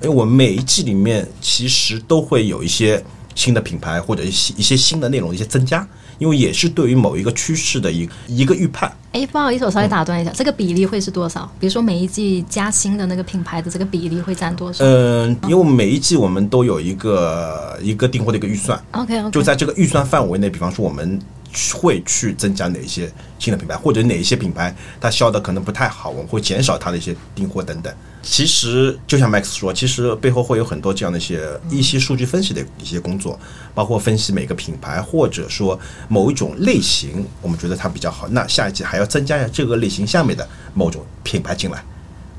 [SPEAKER 3] 因为我每一季里面其实都会有一些新的品牌或者一些一些新的内容一些增加，因为也是对于某一个趋势的一一个预判。
[SPEAKER 1] 哎，不好意思，我稍微打断一下，这个比例会是多少？比如说每一季加薪的那个品牌的这个比例会占多少
[SPEAKER 3] 嗯，因为每一季我们都有一个一个订货的一个预算
[SPEAKER 1] ，？OK OK，
[SPEAKER 3] 就在这个预算范围内，比方说我们会去增加哪一些新的品牌，或者哪一些品牌它销的可能不太好，我们会减少它的一些订货等等。其实就像 Max 说，其实背后会有很多这样的一些一些数据分析的一些工作，包括分析每个品牌，或者说某一种类型，我们觉得它比较好，那下一季还要增加这个类型下面的某种品牌进来。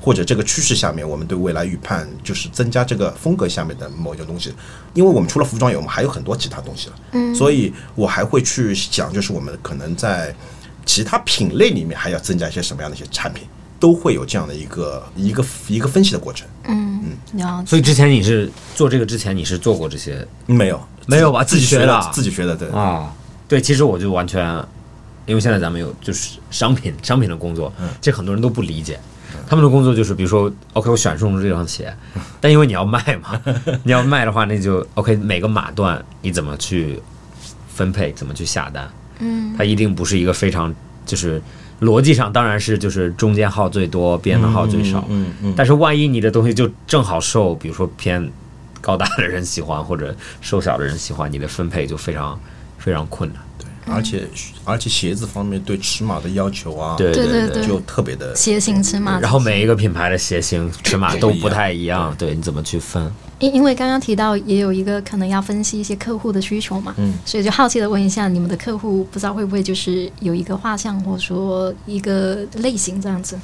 [SPEAKER 3] 或者这个趋势下面，我们对未来预判就是增加这个风格下面的某一种东西，因为我们除了服装以外，我们还有很多其他东西了，嗯，所以我还会去想，就是我们可能在其他品类里面还要增加一些什么样的一些产品，都会有这样的一个一个一个分析的过程。
[SPEAKER 1] 嗯嗯。
[SPEAKER 2] 所以之前你是做这个之前你是做过这些？
[SPEAKER 3] 没有，
[SPEAKER 2] 没有吧？
[SPEAKER 3] 自己学
[SPEAKER 2] 的？啊
[SPEAKER 3] 自己学的，对，
[SPEAKER 2] 啊？对，其实我就完全，因为现在咱们有就是商品商品的工作，这很多人都不理解。他们的工作就是，比如说，OK，我选中了这双鞋，但因为你要卖嘛，你要卖的话，那就 OK，每个码段你怎么去分配，怎么去下单，嗯，它一定不是一个非常就是逻辑上当然是就是中间号最多，边的号最少，
[SPEAKER 3] 嗯嗯，
[SPEAKER 2] 但是万一你的东西就正好受，比如说偏高大的人喜欢，或者瘦小的人喜欢，你的分配就非常非常困难。
[SPEAKER 3] 而且而且鞋子方面对尺码的要求啊，
[SPEAKER 2] 对
[SPEAKER 1] 对对对
[SPEAKER 3] 就特别的
[SPEAKER 1] 鞋型尺码，
[SPEAKER 2] 然后每一个品牌的鞋型尺码都不太一样，对，你怎么去分？
[SPEAKER 1] 因因为刚刚提到也有一个可能要分析一些客户的需求嘛，
[SPEAKER 3] 嗯，
[SPEAKER 1] 所以就好奇的问一下，你们的客户不知道会不会就是有一个画像或者说一个类型这样子？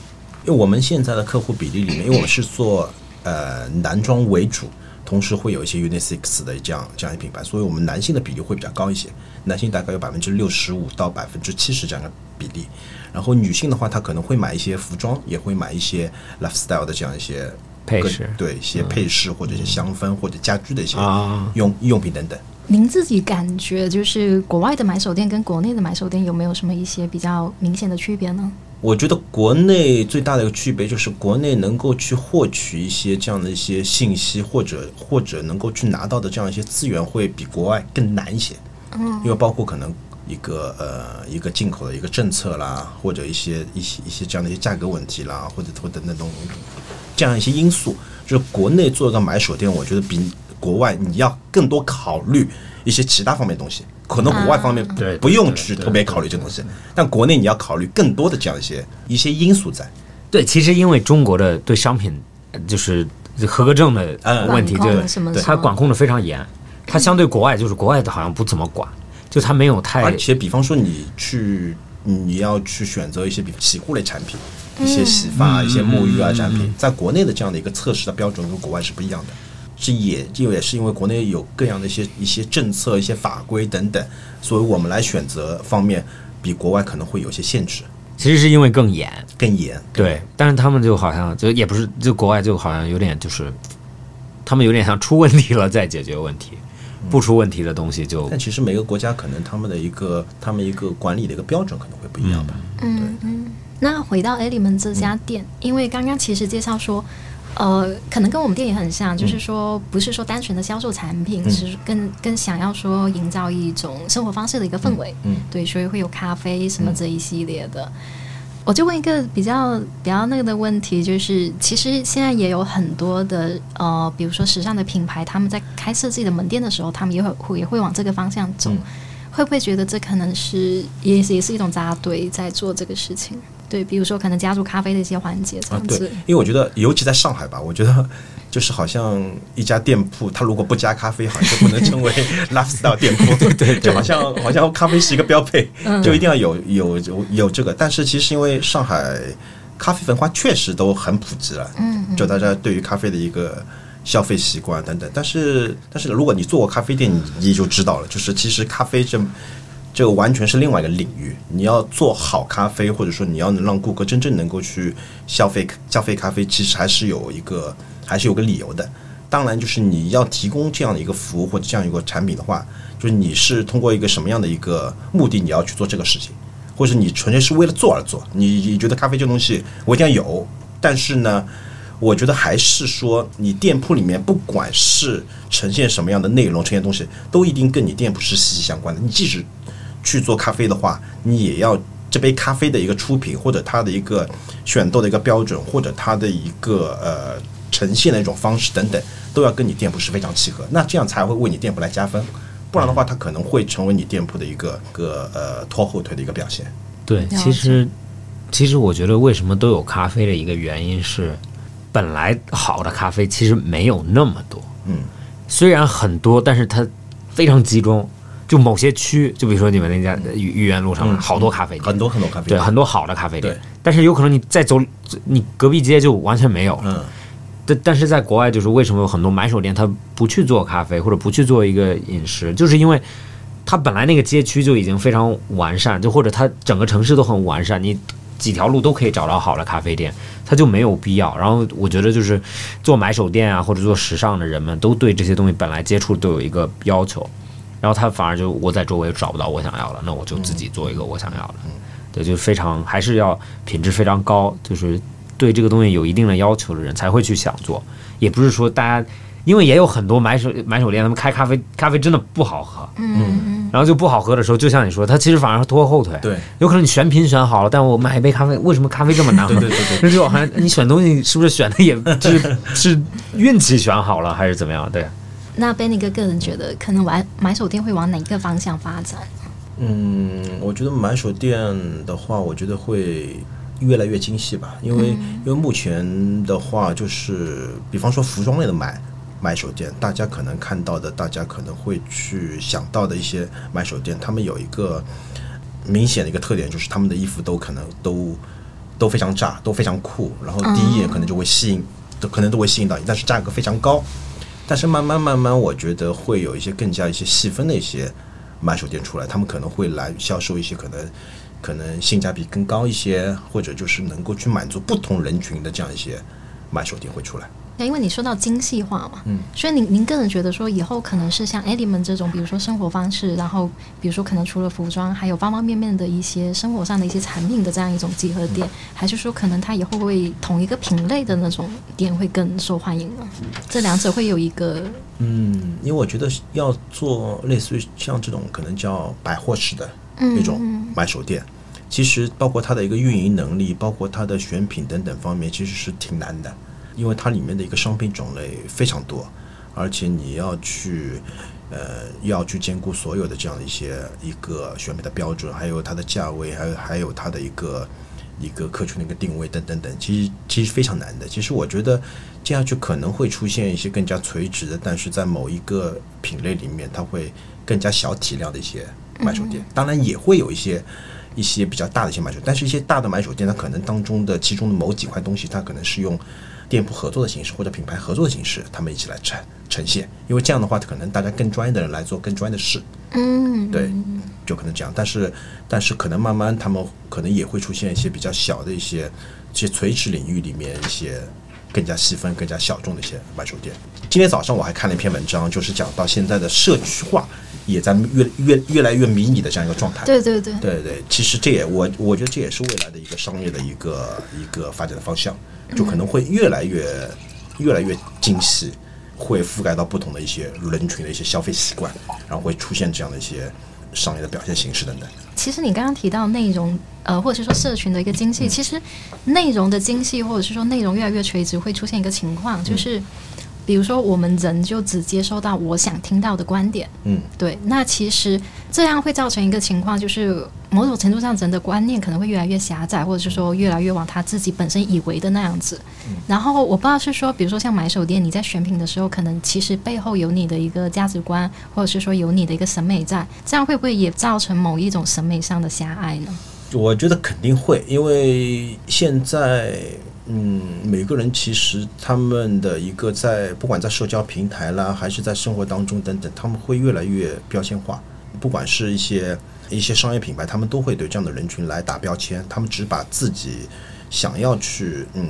[SPEAKER 3] 因为我们现在的客户比例里面，因为我们是做呃男装为主，同时会有一些 unisex 的这样这样一品牌，所以我们男性的比例会比较高一些，男性大概有百分之六十五到百分之七十这样的比例。然后女性的话，她可能会买一些服装，也会买一些 lifestyle 的这样一些
[SPEAKER 2] 配饰
[SPEAKER 3] 对一些配饰或者一些香氛或者家居的一些
[SPEAKER 2] 啊，
[SPEAKER 3] 用用品等等。
[SPEAKER 1] 您自己感觉就是国外的买手店跟国内的买手店有没有什么一些比较明显的区别呢？
[SPEAKER 3] 我觉得国内最大的一个区别就是国内能够去获取一些这样的一些信息，或者或者能够去拿到的这样一些资源，会比国外更难一些。嗯，因为包括可能一个呃一个进口的一个政策啦，或者一些一些一些这样的一些价格问题啦，或者或者那种这样一些因素，就是国内做一个买手店，我觉得比国外你要更多考虑一些其他方面的东西。可能国外方面
[SPEAKER 2] 对
[SPEAKER 3] 不用
[SPEAKER 2] 对对
[SPEAKER 3] 去特别考虑这个东西，但国内你要考虑更多的这样一些一些因素在。
[SPEAKER 2] 对，其实因为中国的对商品呃就是合格证的
[SPEAKER 3] 嗯
[SPEAKER 2] 问题，就
[SPEAKER 1] 管控什么的
[SPEAKER 2] 它管控的非常严，它相对国外就是国外的好像不怎么管，就它没有太
[SPEAKER 3] 而且，比方说你去，你要去选择一些比洗护类产品，一些洗发、啊、一些沐浴啊产品，在国内的这样的一个测试的标准跟国外是不一样的。是也就也是因为国内有各样的一些一些政策、一些法规等等，所以我们来选择方面比国外可能会有些限制，
[SPEAKER 2] 其实是因为更严，
[SPEAKER 3] 更严。
[SPEAKER 2] 对，但是他们就好像就也不是，就国外就好像有点就是，他们有点像出问题了再解决问题，不出问题的东西就
[SPEAKER 3] 但其实每个国家可能他们的一个他们一个管理的一个标准可能会不一样吧。
[SPEAKER 1] 嗯嗯。那回到 A 里们这家店，因为刚刚其实介绍说，呃，可能跟我们店也很像，就是说不是说单纯的销售产品，是更更想要说营造一种生活方式的一个氛围。
[SPEAKER 3] 嗯
[SPEAKER 1] 对，所以会有咖啡什么这一系列的。我就问一个比较比较那个的问题，就是其实现在也有很多的呃，比如说时尚的品牌，他们在开设自己的门店的时候，他们也会会也会往这个方向走。
[SPEAKER 3] 嗯
[SPEAKER 1] 会不会觉得这可能是也是也是一种扎堆在做这个事情？对，比如说可能加入咖啡的一些环节这
[SPEAKER 3] 啊
[SPEAKER 1] 样，子。
[SPEAKER 3] 对，因为我觉得，尤其在上海吧，我觉得就是好像一家店铺，它如果不加咖啡，好像就不能称为 lifestyle 店铺，对对，就好像好像咖啡是一个标配，就一定要有有有有这个。但是其实因为上海咖啡文化确实都很普及了，
[SPEAKER 1] 嗯嗯
[SPEAKER 3] 就大家对于咖啡的一个消费习惯等等。但是但是如果你做过咖啡店，你你就知道了，就是其实咖啡这。这个完全是另外一个领域。你要做好咖啡，或者说你要能让顾客真正能够去消费消费咖啡，其实还是有一个还是有个理由的。当然，就是你要提供这样的一个服务或者这样一个产品的话，就是你是通过一个什么样的一个目的你要去做这个事情，或者你纯粹是为了做而做。你你觉得咖啡这东西我一定要有，但是呢，我觉得还是说你店铺里面不管是呈现什么样的内容，呈现东西都一定跟你店铺是息息相关的。你即使去做咖啡的话，你也要这杯咖啡的一个出品，或者它的一个选豆的一个标准，或者它的一个呃呈现的一种方式等等，都要跟你店铺是非常契合。那这样才会为你店铺来加分，不然的话，它可能会成为你店铺的一个个呃拖后腿的一个表现。
[SPEAKER 2] 对，其实其实我觉得为什么都有咖啡的一个原因是，本来好的咖啡其实没有那么多，
[SPEAKER 3] 嗯，
[SPEAKER 2] 虽然很多，但是它非常集中。就某些区，就比如说你们那家豫豫园路上
[SPEAKER 3] 嗯
[SPEAKER 2] 好多咖啡店，
[SPEAKER 3] 很多很多咖啡店。
[SPEAKER 2] 对，很多好的咖啡店，但是有可能你再走，你隔壁街就完全没有。
[SPEAKER 3] 嗯。
[SPEAKER 2] 但但是在国外，就是为什么有很多买手店，他不去做咖啡或者不去做一个饮食，就是因为它本来那个街区就已经非常完善，就或者它整个城市都很完善，你几条路都可以找到好的咖啡店，它就没有必要。然后我觉得就是做买手店啊，或者做时尚的人们都对这些东西本来接触都有一个要求，然后他反而就我在周围找不到我想要的，那我就自己做一个我想要的。对，就非常还是要品质非常高，就是对这个东西有一定的要求的人才会去想做，也不是说大家，因为也有很多买手买手店，他们开咖啡，咖啡真的不好喝，
[SPEAKER 1] 嗯
[SPEAKER 2] 然后就不好喝的时候，就像你说，他其实反而拖后腿。
[SPEAKER 3] 对
[SPEAKER 2] 有可能你选品选好了，但我买一杯咖啡，为什么咖啡这么难喝？
[SPEAKER 3] 对对对对
[SPEAKER 2] 那 就好像你选东西是不是选的也是是运气选好了，还是怎么样？对，
[SPEAKER 1] 那 Benny 哥个人觉得，可能玩买手店会往哪个方向发展？
[SPEAKER 3] 嗯，我觉得买手店的话，我觉得会越来越精细吧，因为、因为目前的话，就是比方说服装类的买买手店，大家可能看到的，大家可能会去想到的一些买手店，他们有一个明显的一个特点，就是他们的衣服都可能都都非常炸，都非常酷，然后第一眼可能就会吸引，都可能都会吸引到你，但是价格非常高。但是慢慢慢慢，我觉得会有一些更加一些细分的一些买手店出来，他们可能会来销售一些可能可能性价比更高一些，或者就是能够去满足不同人群的这样一些买手店会出来。
[SPEAKER 1] 因为你说到精细化嘛，嗯，所以您您个人觉得说以后可能是像 Element 这种，比如说生活方式，然后比如说可能除了服装，还有方方面面的一些生活上的一些产品的这样一种集合店，还是说可能它以后会同一个品类的那种店会更受欢迎呢？这两者会有一个
[SPEAKER 3] 嗯，因为我觉得要做类似于像这种可能叫百货式的那种买手店，其实包括它的一个运营能力，包括它的选品等等方面，其实是挺难的。因为它里面的一个商品种类非常多，而且你要去，呃，要去兼顾所有的这样的一些一个选品的标准，还有它的价位，还有还有它的一个一个客群的一个定位等等等，其实其实非常难的。其实我觉得接下去可能会出现一些更加垂直的，但是在某一个品类里面，它会更加小体量的一些买手店，当然也会有一些一些比较大的一些买手，但是一些大的买手店，它可能当中的其中的某几块东西，它可能是用。店铺合作的形式或者品牌合作的形式，他们一起来呈呈现，因为这样的话，可能大家更专业的人来做更专业的事，
[SPEAKER 1] 嗯，
[SPEAKER 3] 对，就可能这样。但是，但是可能慢慢他们可能也会出现一些比较小的一些，一些垂直领域里面一些更加细分、更加小众的一些买手店。今天早上我还看了一篇文章，就是讲到现在的社区化也在越越越来越迷你的这样一个状态。
[SPEAKER 1] 对对对，
[SPEAKER 3] 对对，其实这也我我觉得这也是未来的一个商业的一个一个发展的方向。就可能会越来越越来越精细，会覆盖到不同的一些人群的一些消费习惯，然后会出现这样的一些商业的表现形式等等。
[SPEAKER 1] 其实你刚刚提到内容，呃，或者是说社群的一个精细，其实内容的精细，或者是说内容越来越垂直，会出现一个情况，就是。比如说，我们人就只接收到我想听到的观点，
[SPEAKER 3] 嗯，
[SPEAKER 1] 对。那其实这样会造成一个情况，就是某种程度上人的观念可能会越来越狭窄，或者是说越来越往他自己本身以为的那样子。然后我不知道是说，比如说像买手店，你在选品的时候，可能其实背后有你的一个价值观，或者是说有你的一个审美在，这样会不会也造成某一种审美上的狭隘呢？
[SPEAKER 3] 我觉得肯定会，因为现在。嗯，每个人其实他们的一个在不管在社交平台啦，还是在生活当中等等，他们会越来越标签化。不管是一些一些商业品牌，他们都会对这样的人群来打标签。他们只把自己想要去嗯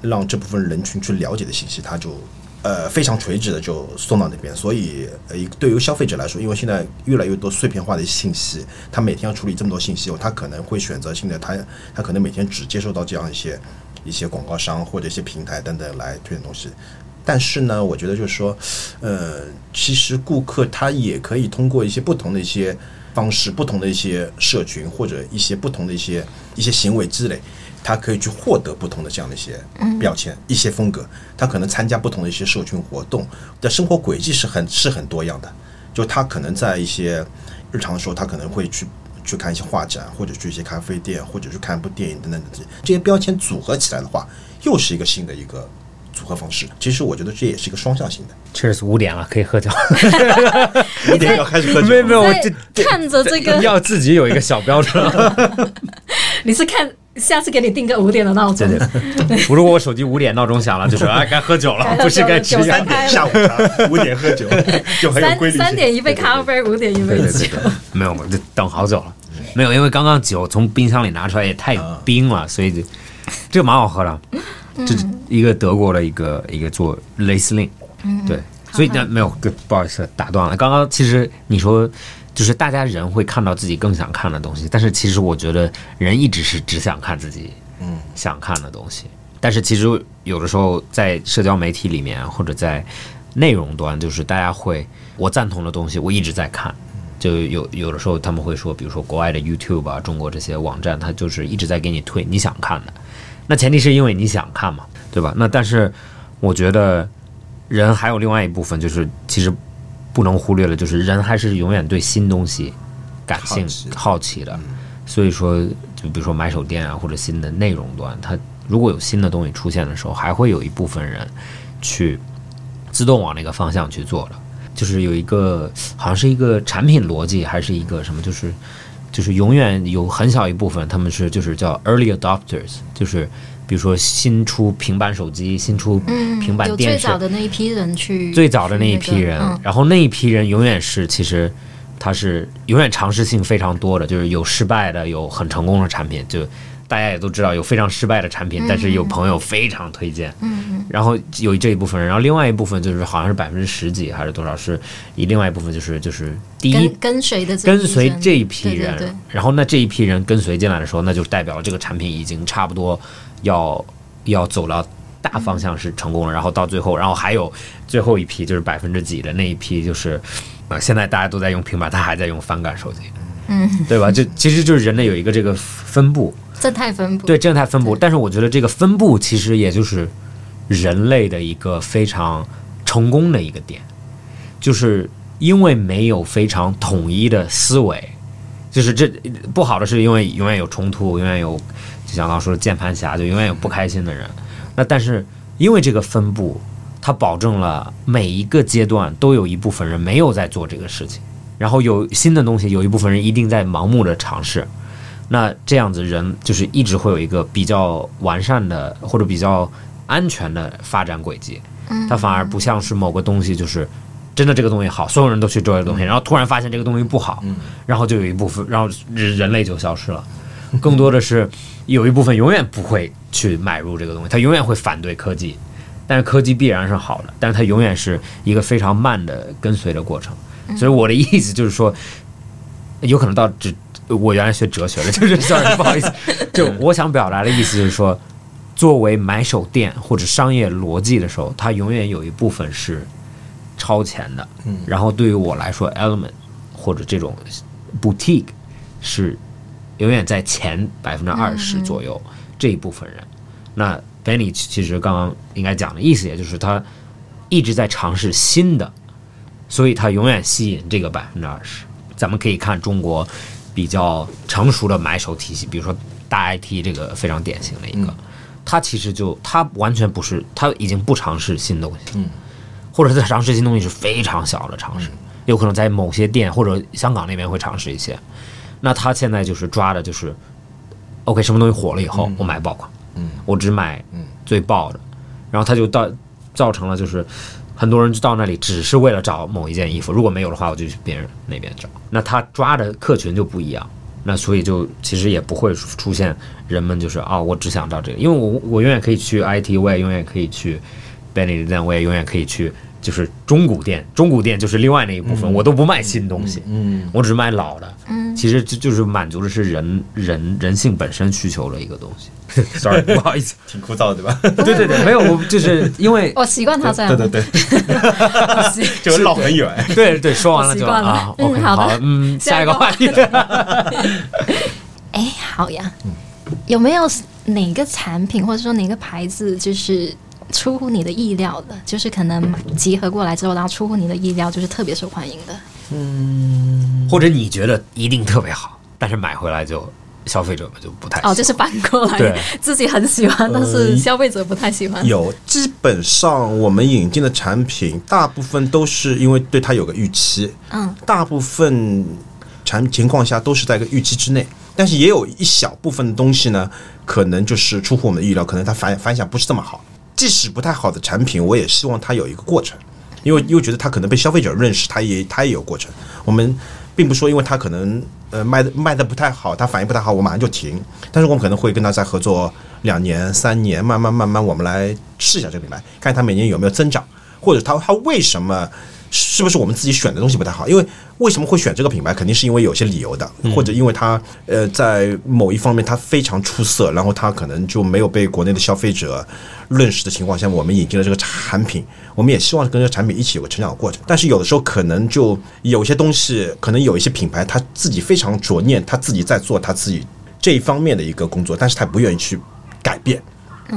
[SPEAKER 3] 让这部分人群去了解的信息，他就呃非常垂直的就送到那边。所以呃，对于消费者来说，因为现在越来越多碎片化的信息，他每天要处理这么多信息，他可能会选择性的他他可能每天只接受到这样一些。一些广告商或者一些平台等等来推荐东西，但是呢，我觉得就是说，呃，其实顾客他也可以通过一些不同的一些方式、不同的一些社群或者一些不同的一些一些行为积累，他可以去获得不同的这样的一些标签、一些风格。他可能参加不同的一些社群活动的生活轨迹是很是很多样的。就他可能在一些日常的时候，他可能会去。去看一些画展，或者去一些咖啡店，或者去看一部电影等等等这些这些标签组合起来的话，又是一个新的一个组合方式。其实我觉得这也是一个双向性的。
[SPEAKER 2] 确实五点了，可以喝酒。
[SPEAKER 3] 五点要开始喝酒。
[SPEAKER 2] 没有没有，我
[SPEAKER 1] 这看着这个
[SPEAKER 2] 要自己有一个小标准。
[SPEAKER 1] 你是看下次给你定个五点的闹钟。
[SPEAKER 2] 对对。如果我手机五点闹钟响了，就说 啊该喝酒了，不是该吃
[SPEAKER 3] 三点下午茶，五点喝酒就很有规律。
[SPEAKER 1] 三点一杯咖啡，五点一杯酒。
[SPEAKER 2] 没有，我就等好久了。没有，因为刚刚酒从冰箱里拿出来也太冰了，所以这个蛮好喝的。这是一个德国的一个一个做雷司令，对，所以呢没有，不好意思打断了。刚刚其实你说就是大家人会看到自己更想看的东西，但是其实我觉得人一直是只想看自己嗯想看的东西。但是其实有的时候在社交媒体里面或者在内容端，就是大家会我赞同的东西，我一直在看。就有有的时候他们会说，比如说国外的 YouTube 啊，中国这些网站，它就是一直在给你推你想看的。那前提是因为你想看嘛，对吧？那但是我觉得人还有另外一部分，就是其实不能忽略了，就是人还是永远对新东西感兴趣、好奇的。所以说，就比如说买手店啊，或者新的内容端，它如果有新的东西出现的时候，还会有一部分人去自动往那个方向去做的。就是有一个，好像是一个产品逻辑，还是一个什么？就是，就是永远有很小一部分，他们是就是叫 early adopters，就是比如说新出平板手机、新出平板电视，
[SPEAKER 1] 最早的那一批人去，
[SPEAKER 2] 最早的那一批人，然后那一批人永远是其实他是永远尝试性非常多的，就是有失败的，有很成功的产品，就大家也都知道有非常失败的产品，但是有朋友非常推荐。
[SPEAKER 1] 嗯
[SPEAKER 2] 然后有这一部分人，然后另外一部分就是好像是百分之十几还是多少，是以另外一部分就是就是第一
[SPEAKER 1] 跟跟随的
[SPEAKER 2] 跟随这一批人，
[SPEAKER 1] 对对对。
[SPEAKER 2] 然后那这一批人跟随进来的时候，那就代表了这个产品已经差不多要要走到大方向是成功了，然后到最后，然后还有最后一批就是百分之几的那一批，就是呃现在大家都在用平板，他还在用翻盖手机，
[SPEAKER 1] 嗯，
[SPEAKER 2] 对吧？就其实就是人类有一个这个分布，
[SPEAKER 1] 正态分布，
[SPEAKER 2] 对正态分布，但是我觉得这个分布其实也就是人类的一个非常成功的一个点，就是因为没有非常统一的思维，就是这不好的是因为永远有冲突，永远有就像刚刚说的键盘侠，就永远有不开心的人。那但是因为这个分布，它保证了每一个阶段都有一部分人没有在做这个事情，然后有新的东西，有一部分人一定在盲目的尝试。那这样子人就是一直会有一个比较完善的或者比较安全的发展轨迹，它反而不像是某个东西就是真的这个东西好，所有人都去做这个东西，然后突然发现这个东西不好，然后就有一部分，然后人人类就消失了。更多的是有一部分永远不会去买入这个东西，他永远会反对科技，但是科技必然是好的，但是它永远是一个非常慢的跟随的过程。所以我的意思就是说，有可能到只我原来学哲学的，就是 sorry 不好意思，就我想表达的意思就是说，作为买手店或者商业逻辑的时候，它永远有一部分是超前的。
[SPEAKER 3] 嗯
[SPEAKER 2] 然后对于我来说，Element 或者这种 boutique 是永远在前百分之二十左右这一部分人。那 Benny 其实刚刚应该讲的意思，也就是他一直在尝试新的，所以他永远吸引这个百分之二十。咱们可以看中国比较成熟的买手体系，比如说大 IT 这个非常典型的一个，他其实就他完全不是，他已经不尝试新东西，
[SPEAKER 3] 嗯，
[SPEAKER 2] 或者他尝试新东西是非常小的尝试，有可能在某些店或者香港那边会尝试一些。那他现在就是抓的就是，OK，什么东西火了以后，我买爆款，
[SPEAKER 3] 嗯，
[SPEAKER 2] 我只买
[SPEAKER 3] 嗯。
[SPEAKER 2] 最爆的，然后他就到造成了就是很多人就到那里只是为了找某一件衣服，如果没有的话，我就去别人那边找。那他抓的客群就不一样，那所以就其实也不会出现人们就是啊、我只想到这个，因为我我永远可以去 IT，我也永远可以去 Benny 的店，我也永远可以去 就是中古店，中古店就是另外那一部分，我都不卖新东西，
[SPEAKER 3] 嗯
[SPEAKER 2] 我只卖老的。
[SPEAKER 1] 嗯，
[SPEAKER 2] 其实这就是满足的是人人人性本身需求的一个东西。Sorry，不好意思。
[SPEAKER 3] 挺枯燥对吧？
[SPEAKER 2] 对 对对，没有，我就是因为
[SPEAKER 1] 我习惯他这样，
[SPEAKER 3] 对对对，就绕很远。
[SPEAKER 2] 对对，说完了就
[SPEAKER 1] 我习惯了
[SPEAKER 2] 啊
[SPEAKER 1] 嗯
[SPEAKER 2] ，OK，
[SPEAKER 1] 好的
[SPEAKER 2] 嗯，下
[SPEAKER 1] 下一个
[SPEAKER 2] 一个话题。
[SPEAKER 1] 哎，好呀，有没有哪个产品或者说哪个牌子就是出乎你的意料的？就是可能集合过来之后，然后出乎你的意料，就是特别受欢迎的。
[SPEAKER 2] 嗯或者你觉得一定特别好，但是买回来就消费者们就不太
[SPEAKER 1] 哦，就是反过来，自己很喜欢，但是消费者不太喜欢。
[SPEAKER 3] 有，基本上我们引进的产品，大部分都是因为对它有个预期，
[SPEAKER 1] 嗯，
[SPEAKER 3] 大部分产情况下都是在一个预期之内，但是也有一小部分的东西呢，可能就是出乎我们的意料，可能它反反响不是这么好。即使不太好的产品，我也希望它有一个过程，因为因为觉得它可能被消费者认识，它也它也有过程。我们并不说因为它可能呃卖的卖的不太好，它反应不太好，我马上就停。但是我们可能会跟它再合作两年、三年，慢慢慢慢，我们来试一下这个品牌，看它每年有没有增长，或者它它为什么是不是我们自己选的东西不太好？因为为什么会选这个品牌，肯定是因为有些理由的，或者因为它呃在某一方面它非常出色，然后它可能就没有被国内的消费者认识的情况下，我们引进了这个产品，我们也希望跟这个产品一起有个成长的过程。但是有的时候可能就有些东西，可能有一些品牌他自己非常着念，他自己在做他自己这一方面的一个工作，但是他不愿意去改变。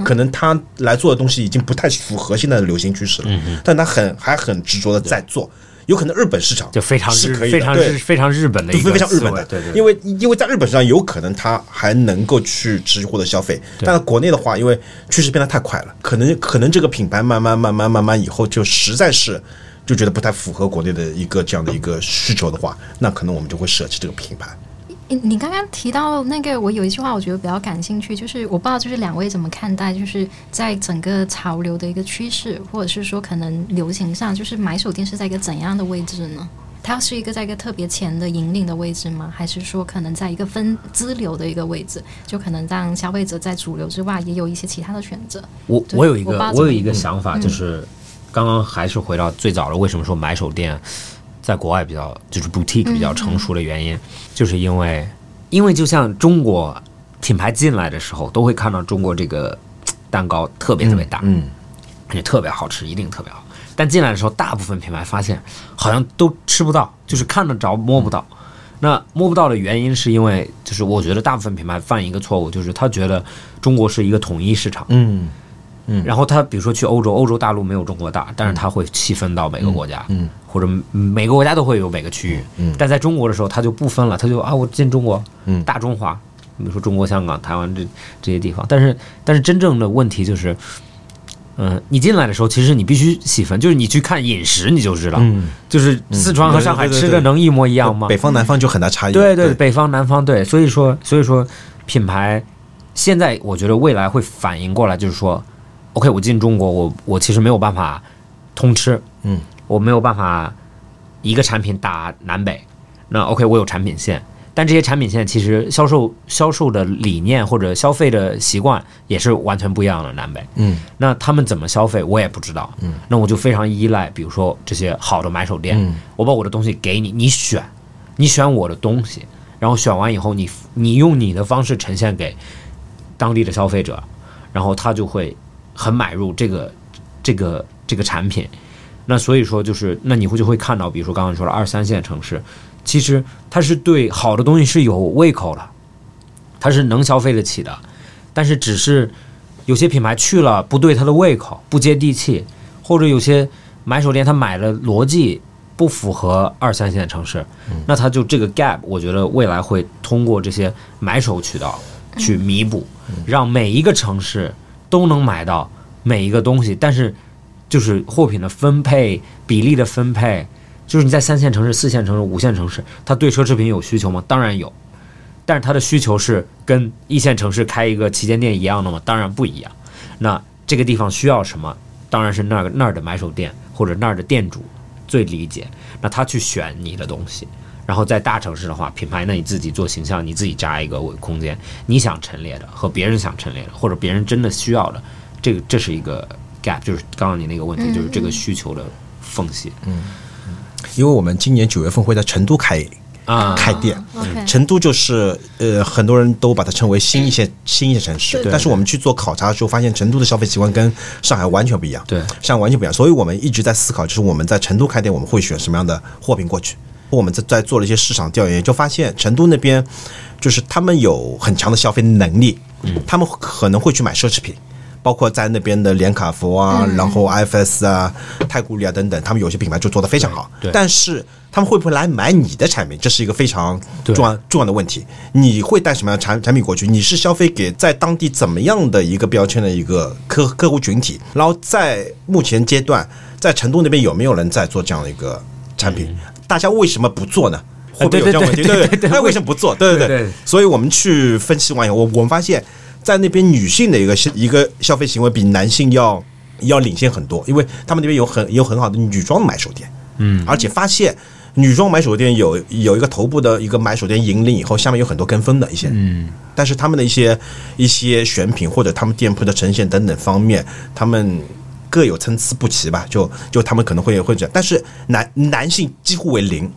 [SPEAKER 3] 可能他来做的东西已经不太符合现在的流行趋势了，但他很还很执着的在做。有可能日本市场
[SPEAKER 2] 就非常
[SPEAKER 3] 是
[SPEAKER 2] 非常日非常日本的一个
[SPEAKER 3] 非常日本的，
[SPEAKER 2] 对对，对。
[SPEAKER 3] 因为因为在日本市场有可能它还能够去持续获得消费，但是国内的话，因为趋势变得太快了，可能可能这个品牌慢慢慢慢慢慢以后就实在是就觉得不太符合国内的一个这样的一个需求的话，那可能我们就会舍弃这个品牌。
[SPEAKER 1] 你你刚刚提到那个，我有一句话我觉得比较感兴趣，就是我不知道就是两位怎么看待，就是在整个潮流的一个趋势，或者是说可能流行上，就是买手店是在一个怎样的位置呢？它是一个在一个特别前的引领的位置吗？还是说可能在一个分支流的一个位置，就可能让消费者在主流之外也有一些其他的选择？
[SPEAKER 2] 我我有一个
[SPEAKER 1] 我
[SPEAKER 2] 有一个想法，就是刚刚还是回到最早的，为什么说买手店在国外比较就是 boutique 比较成熟的原因，就是因为因为就像中国品牌进来的时候，都会看到中国这个蛋糕特别特别大，
[SPEAKER 3] 嗯，
[SPEAKER 2] 而且特别好吃，一定特别好。但进来的时候，大部分品牌发现好像都吃不到，就是看得着摸不到。那摸不到的原因是因为，就是我觉得大部分品牌犯一个错误，就是他觉得中国是一个统一市场，
[SPEAKER 3] 嗯
[SPEAKER 2] 然后他比如说去欧洲，欧洲大陆没有中国大，但是他会细分到每个国家，
[SPEAKER 3] 嗯。
[SPEAKER 2] 或者每个国家都会有每个区域，
[SPEAKER 3] 嗯。
[SPEAKER 2] 但在中国的时候他就不分了，他就啊我进中国，
[SPEAKER 3] 嗯。
[SPEAKER 2] 大中华，比如说中国香港、台湾这这些地方，但是但是真正的问题就是。嗯，你进来的时候，其实你必须细分，就是你去看饮食，你就知道，
[SPEAKER 3] 嗯，
[SPEAKER 2] 就是四川和上海吃的能一模一样吗？
[SPEAKER 3] 北方南方就很大差异。
[SPEAKER 2] 对对，北方南方对，所以说所以说品牌现在我觉得未来会反应过来，就是说，OK，我进中国，我我其实没有办法通吃，
[SPEAKER 3] 嗯，
[SPEAKER 2] 我没有办法一个产品打南北，那 OK，我有产品线。但这些产品线其实销售销售的理念或者消费的习惯也是完全不一样的，南北。
[SPEAKER 3] 嗯
[SPEAKER 2] 那他们怎么消费我也不知道，
[SPEAKER 3] 嗯，
[SPEAKER 2] 那我就非常依赖，比如说这些好的买手店，
[SPEAKER 3] 嗯
[SPEAKER 2] 我把我的东西给你，你选，你选我的东西，然后选完以后你，你用你的方式呈现给当地的消费者，然后他就会很买入这个这个这个产品。那所以说就是，那你会就会看到，比如说刚刚说了二三线城市，其实它是对好的东西是有胃口的，它是能消费得起的，但是只是有些品牌去了不对它的胃口，不接地气，或者有些买手店他买的逻辑不符合二三线城市，那他就这个 gap，我觉得未来会通过这些买手渠道去弥补，让每一个城市都能买到每一个东西，但是就是货品的分配比例的分配，就是你在三线城市、四线城市、五线城市，它对奢侈品有需求吗？当然有，但是它的需求是跟一线城市开一个旗舰店一样的吗？当然不一样。那这个地方需要什么？当然是那儿那儿的买手店或者那儿的店主最理解，那他去选你的东西。然后在大城市的话，品牌那你自己做形象，你自己扎一个空间，你想陈列的和别人想陈列的，或者别人真的需要的，这个这是一个 gap，就是刚刚你那个问题，就是这个需求的缝隙。嗯。
[SPEAKER 3] 因为我们今年九月份会在成都开
[SPEAKER 2] 啊。
[SPEAKER 3] 开店。成都就是呃，很多人都把它称为新一线新一线城市。
[SPEAKER 1] 对，
[SPEAKER 3] 但是我们去做考察的时候，发现成都的消费习惯跟上海完全不一样，
[SPEAKER 2] 对。
[SPEAKER 3] 上海完全不一样，所以我们一直在思考，就是我们在成都开店，我们会选什么样的货品过去。我们在在做了一些市场调研，就发现成都那边就是他们有很强的消费能力，他们可能会去买奢侈品。包括在那边的连卡佛啊，然后 IFS 啊、太古里啊等等，他们有些品牌就做得非常好。但是他们会不会来买你的产品，这是一个非常重要重要的问题。你会带什么样的产产品过去？你是消费给在当地怎么样的一个标签的一个客客户群体？然后在目前阶段，在成都那边有没有人在做这样的一个产品？大家为什么不做呢？会不会有这样问题？
[SPEAKER 2] 对对对
[SPEAKER 3] 那为什么不做？对对
[SPEAKER 2] 对对
[SPEAKER 3] 所以我们去分析完以后，我我们发现，在那边女性的一个一个消费行为比男性要要领先很多，因为他们那边有很有很好的女装买手店，
[SPEAKER 2] 嗯，
[SPEAKER 3] 而且发现女装买手店有有一个头部的一个买手店引领以后，下面有很多跟风的一些，
[SPEAKER 2] 嗯，
[SPEAKER 3] 但是他们的一些一些选品或者他们店铺的呈现等等方面，他们各有参差不齐吧，就就他们可能会会这样，但是男男性几乎为零，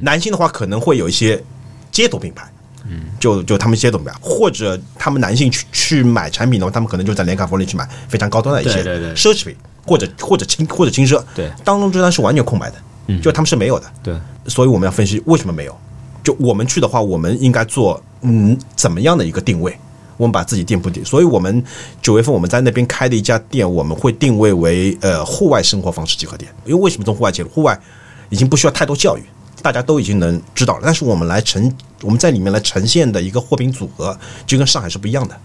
[SPEAKER 3] 男性的话可能会有一些街头品牌。嗯就就他们街头品牌，或者他们男性去去买产品的话，他们可能就在连卡佛里去买非常高端的一些奢侈品，或者或者轻或者轻奢，
[SPEAKER 2] 对
[SPEAKER 3] 当中这单是完全空白的，
[SPEAKER 2] 嗯
[SPEAKER 3] 就他们是没有的，
[SPEAKER 2] 对，
[SPEAKER 3] 所以我们要分析为什么没有。就我们去的话，我们应该做嗯怎么样的一个定位？我们把自己店铺定，所以我们九月份我们在那边开的一家店，我们会定位为呃户外生活方式集合店。因为为什么从户外切入？户外已经不需要太多教育，大家都已经能知道了。但是我们来呈我们在里面来呈现的一个货品组合，就跟上海是不一样的。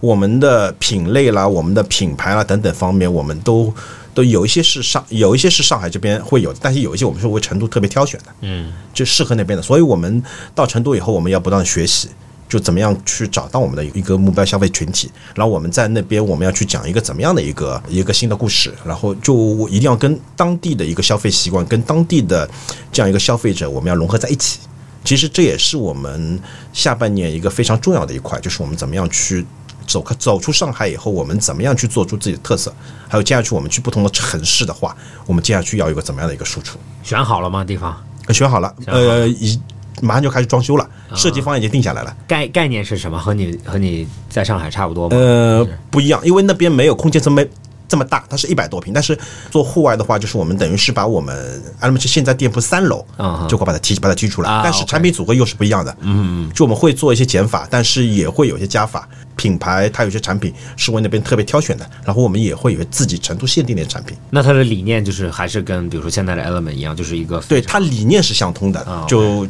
[SPEAKER 3] 我们的品类啦、我们的品牌啦等等方面，我们都都有一些是上有一些是上海这边会有，但是有一些我们是为成都特别挑选的。
[SPEAKER 2] 嗯，
[SPEAKER 3] 就适合那边的。所以我们到成都以后，我们要不断学习，就怎么样去找到我们的一个目标消费群体，然后我们在那边我们要去讲一个怎么样的一个一个新的故事，然后就一定要跟当地的一个消费习惯，跟当地的这样一个消费者，我们要融合在一起。其实这也是我们下半年一个非常重要的一块，就是我们怎么样去走开走出上海以后，我们怎么样去做出自己的特色，还有接下去我们去不同的城市的话，我们接下去要有一个怎么样的一个输出。
[SPEAKER 2] 选好了吗？地方
[SPEAKER 3] 呃选好了，
[SPEAKER 2] 选好了
[SPEAKER 3] 呃，已马上就开始装修了，设计方案已经定下来了。
[SPEAKER 2] 概概念是什么？和你和你在上海差不多吗？
[SPEAKER 3] 呃，不一样，因为那边没有空间这么这么大，它是一百多平。但是做户外的话，就是我们等于是把我们安乐门现在店铺三楼就会把它踢把它踢出来，
[SPEAKER 2] 啊
[SPEAKER 3] 但是产品组合又是不一样的。嗯嗯，就我们会做一些减法，但是也会有一些加法。品牌它有些产品是为那边特别挑选的，然后我们也会有自己成都限定的产品。
[SPEAKER 2] 那它的理念就是还是跟比如说现在的 Element 一样，就是一个
[SPEAKER 3] 对，它理念是相通的
[SPEAKER 2] 啊，
[SPEAKER 3] 就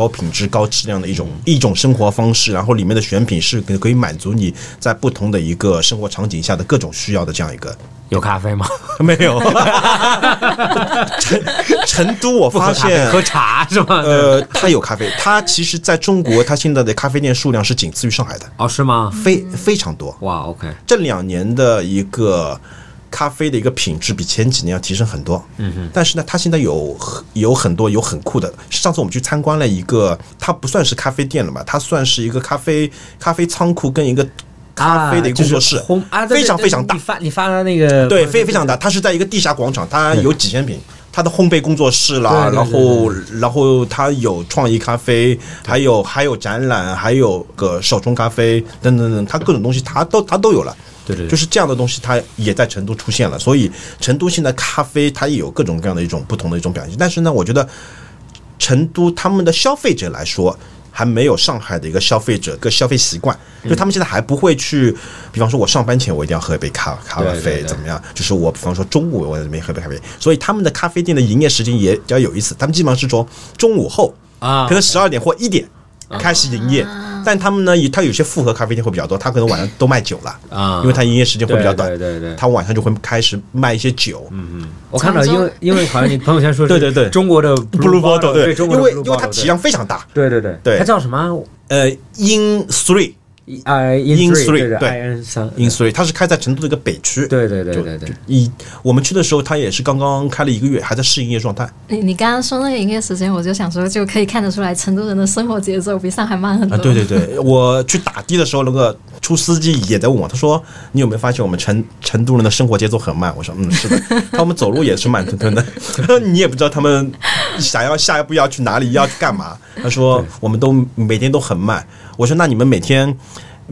[SPEAKER 3] 高品质、高质量的一种一种生活方式，然后里面的选品是可可以满足你在不同的一个生活场景下的各种需要的这样一个。
[SPEAKER 2] 有咖啡吗？
[SPEAKER 3] 没有，成成都我发现。
[SPEAKER 2] 喝茶是吗？
[SPEAKER 3] 呃，它有咖啡，它其实在中国，它现在的咖啡店数量是仅次于上海的，
[SPEAKER 2] 哦，是吗？
[SPEAKER 3] 非非常多。
[SPEAKER 2] 哇，OK，
[SPEAKER 3] 这两年的一个咖啡的一个品质比前几年要提升很多。嗯哼。但是呢，它现在有很有很多有很酷的。上次我们去参观了一个，它不算是咖啡店了吧？它算是一个咖啡咖啡仓库跟一个咖啡的一个工作室，
[SPEAKER 2] 啊就是烘啊，
[SPEAKER 3] 非常非常大
[SPEAKER 2] 你。发你发的那个
[SPEAKER 3] 对，非非常大。它是在一个地下广场，它有几千平。它的烘焙工作室啦，
[SPEAKER 2] 对对对
[SPEAKER 3] 然后然后它有创意咖啡，还有还有展览，还有个手冲咖啡等等等，它各种东西它都它都有了。
[SPEAKER 2] 对对对
[SPEAKER 3] 就是这样的东西，它也在成都出现了。所以成都现在咖啡它也有各种各样的一种不同的一种表现。但是呢，我觉得成都他们的消费者来说。还没有上海的一个消费者个消费习惯，就他们现在还不会去，比方说我上班前我一定要喝一杯咖咖啡怎么样？就是我比方说中午我在那边喝杯咖啡，所以他们的咖啡店的营业时间也比较有意思，他们基本上是从中午后
[SPEAKER 2] 啊
[SPEAKER 3] 可能十二点或一点开始营业，但他们呢，也他有些复合咖啡店会比较多，他可能晚上都卖酒了
[SPEAKER 2] 啊。
[SPEAKER 3] 因为他营业时间会比较短，
[SPEAKER 2] 对对对。对
[SPEAKER 3] 他晚上就会开始卖一些酒，嗯嗯。
[SPEAKER 2] 我看到，因为因为好像你朋友圈说
[SPEAKER 3] 对对对。
[SPEAKER 2] 中国的
[SPEAKER 3] Blue Bottle
[SPEAKER 2] 对中国的
[SPEAKER 3] 因为因为它体量非常大，
[SPEAKER 2] 对对对。
[SPEAKER 3] 对
[SPEAKER 2] 它叫什么？
[SPEAKER 3] 呃，In Three
[SPEAKER 2] 呃
[SPEAKER 3] In three，three，
[SPEAKER 2] 对
[SPEAKER 3] 对
[SPEAKER 2] i n 三
[SPEAKER 3] In Three，它是开在成都的一个北区，
[SPEAKER 2] 对对对对对，
[SPEAKER 3] 一我们去的时候，它也是刚刚开了一个月，还在试营业状态。
[SPEAKER 1] 你你刚刚说那个营业时间，我就想说，就可以看得出来，成都人的生活节奏比上海慢很多。
[SPEAKER 3] 啊，对对对，我去打的的时候，那个出司机也在问我，他说：“你有没有发现我们成成都人的生活节奏很慢？”我说：“嗯，是的，他们走路也是慢吞吞的，你也不知道他们想要下一步要去哪里，要去干嘛。”他说：“我们都每天都很慢。”我说：“那你们每天？”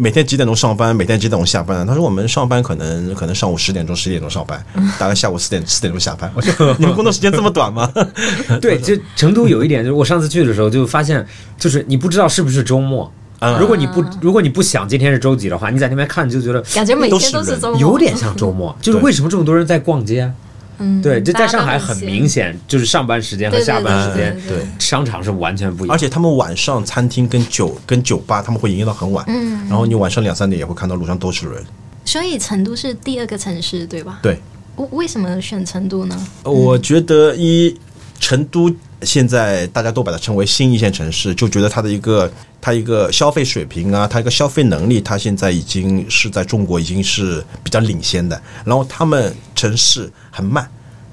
[SPEAKER 3] 每天几点钟上班？每天几点钟下班？他说我们上班可能可能上午十点钟、十点钟上班，大概下午四点四点钟下班。我说你们工作时间这么短吗？
[SPEAKER 2] 对，就成都有一点，就是我上次去的时候就发现，就是你不知道是不是周末。
[SPEAKER 3] 嗯
[SPEAKER 2] 如果你不如果你不想今天是周几的话，你在那边看你就觉得
[SPEAKER 1] 感觉每天都
[SPEAKER 3] 都是
[SPEAKER 1] 周末，
[SPEAKER 2] 有点像周末，就是为什么这么多人在逛街？
[SPEAKER 1] 嗯，
[SPEAKER 2] 对，这
[SPEAKER 1] 大家都
[SPEAKER 2] 在上海很明显，就是上班时间和下班时间
[SPEAKER 1] 对对
[SPEAKER 3] 对
[SPEAKER 2] 商场是完全不一样
[SPEAKER 3] 而。且他们晚上餐厅跟酒跟酒吧他们会营业到很晚，嗯，然后你晚上两三点也会看到路上都是人。
[SPEAKER 1] 所以成都是第二个城市，对吧？
[SPEAKER 3] 对，
[SPEAKER 1] 为为什么选成都呢？
[SPEAKER 3] 我觉得一成都现在大家都把它称为新一线城市，就觉得它的一个它一个消费水平啊，它一个消费能力，它现在已经是在中国已经是比较领先的。然后他们城市很慢，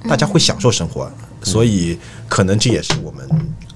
[SPEAKER 3] 大家会享受生活，所以可能这也是我们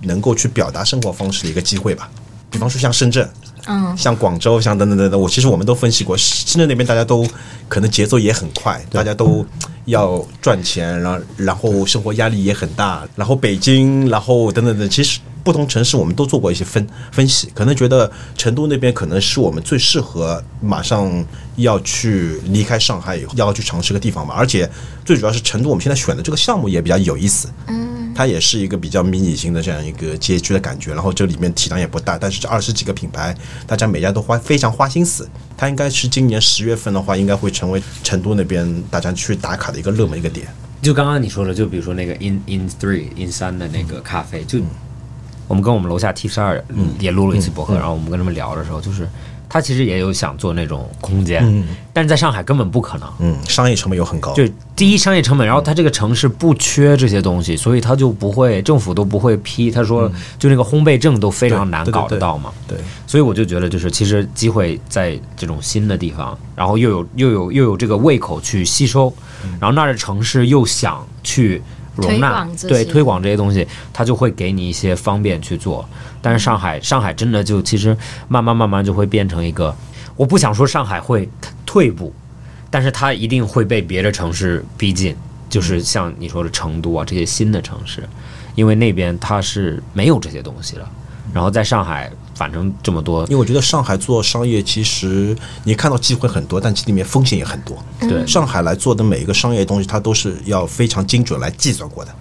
[SPEAKER 3] 能够去表达生活方式的一个机会吧。比方说像深圳，
[SPEAKER 1] 嗯，
[SPEAKER 3] 像广州，像等等等等，我其实我们都分析过，深圳那边大家都可能节奏也很快，大家都要赚钱，然后然后生活压力也很大，然后北京，然后等等等，其实不同城市我们都做过一些分分析，可能觉得成都那边可能是我们最适合马上要去离开上海以后要去尝试个地方吧，而且最主要是成都我们现在选的这个项目也比较有意思，嗯它也是一个比较迷你型的这样一个街区的感觉，然后这里面体量也不大，但是这二十几个品牌，大家每家都花非常花心思。它应该是今年十月份的话，应该会成为成都那边大家去打卡的一个热门一个点。
[SPEAKER 2] 就刚刚你说的，就比如说那个 in in three in 三的那个咖啡，就我们跟我们楼下 T 十二也录了一次博客，然后我们跟他们聊的时候，就是他其实也有想做那种空间，
[SPEAKER 3] 嗯
[SPEAKER 2] 但是在上海根本不可能。
[SPEAKER 3] 嗯，商业成本又很高，
[SPEAKER 2] 就第一商业成本，然后他这个城市不缺这些东西，所以他就不会政府都不会批。他说，就那个烘焙证都非常难搞得到嘛。
[SPEAKER 3] 对，
[SPEAKER 2] 所以我就觉得，就是其实机会在这种新的地方，然后又有又有又有这个胃口去吸收，然后那儿的城市又想去容纳对推广这些东西，他就会给你一些方便去做。但是上海，上海真的就其实慢慢慢慢就会变成一个，我不想说上海会退步，但是它一定会被别的城市逼近，就是像你说的成都啊这些新的城市，因为那边它是没有这些东西了。然后在上海，反正这么多
[SPEAKER 3] 因为我觉得上海做商业，其实你看到机会很多，但其实里面风险也很多。
[SPEAKER 2] 对
[SPEAKER 3] 上海来做的每一个商业东西，它都是要非常精准来计算过的。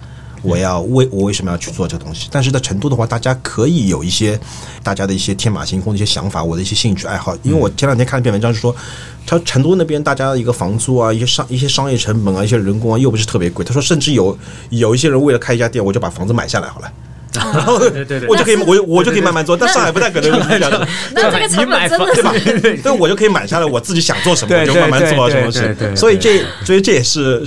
[SPEAKER 3] 我要为我为什么要去做这个东西？但是在成都的话，大家可以有一些大家的一些天马行空的一些想法，我的一些兴趣爱好。因为我前两天看了一篇文章，是说，他成都那边大家的一个房租啊，一些商一些商业成本啊，一些人工啊，又不是特别贵。他说，甚至有有一些人为了开一家店，我就把房子买下来好了。然后
[SPEAKER 2] 对对对
[SPEAKER 3] 我就可以，我我就可以慢慢做。但上海不太可能有这样的。
[SPEAKER 1] 那这个成本真的
[SPEAKER 2] 对吧？对
[SPEAKER 3] 对，我就可以买下来，我自己想做什么我就慢慢做啊，什么
[SPEAKER 2] 对对对
[SPEAKER 3] 事。所以这，所以这也是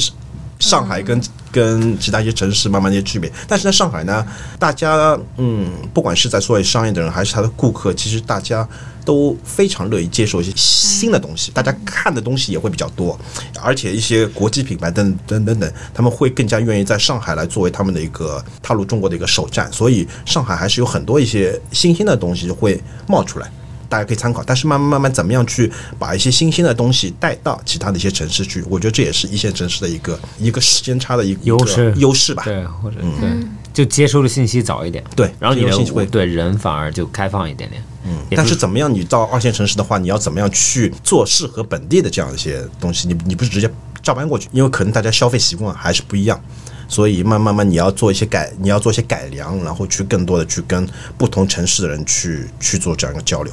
[SPEAKER 3] 上海跟跟其他一些城市慢慢的一些区别。但是在上海呢，大家嗯，不管是在所谓商业的人还是他的顾客，其实大家都非常乐意接受一些新的东西，大家看的东西也会比较多，而且一些国际品牌等等等等，他们会更加愿意在上海来作为他们的一个踏入中国的一个首站。所以上海还是有很多一些新兴的东西会冒出来。大家可以参考，但是慢慢慢慢怎么样去把一些新鲜的东西带到其他的一些城市去，我觉得这也是一线城市的一个一个时间差的一个
[SPEAKER 2] 优势
[SPEAKER 3] 优势吧。
[SPEAKER 2] 对，或者对，就接收的信息早一点，
[SPEAKER 3] 对
[SPEAKER 2] 然后你的
[SPEAKER 3] 信息会
[SPEAKER 2] 对人反而就开放一点点，嗯，
[SPEAKER 3] 但是怎么样，你到二线城市的话，你要怎么样去做适合本地的这样一些东西？你你不是直接照搬过去，因为可能大家消费习惯还是不一样，所以慢慢慢你要做一些改，你要做一些改良，然后去更多的去跟不同城市的人去去做这样一个交流。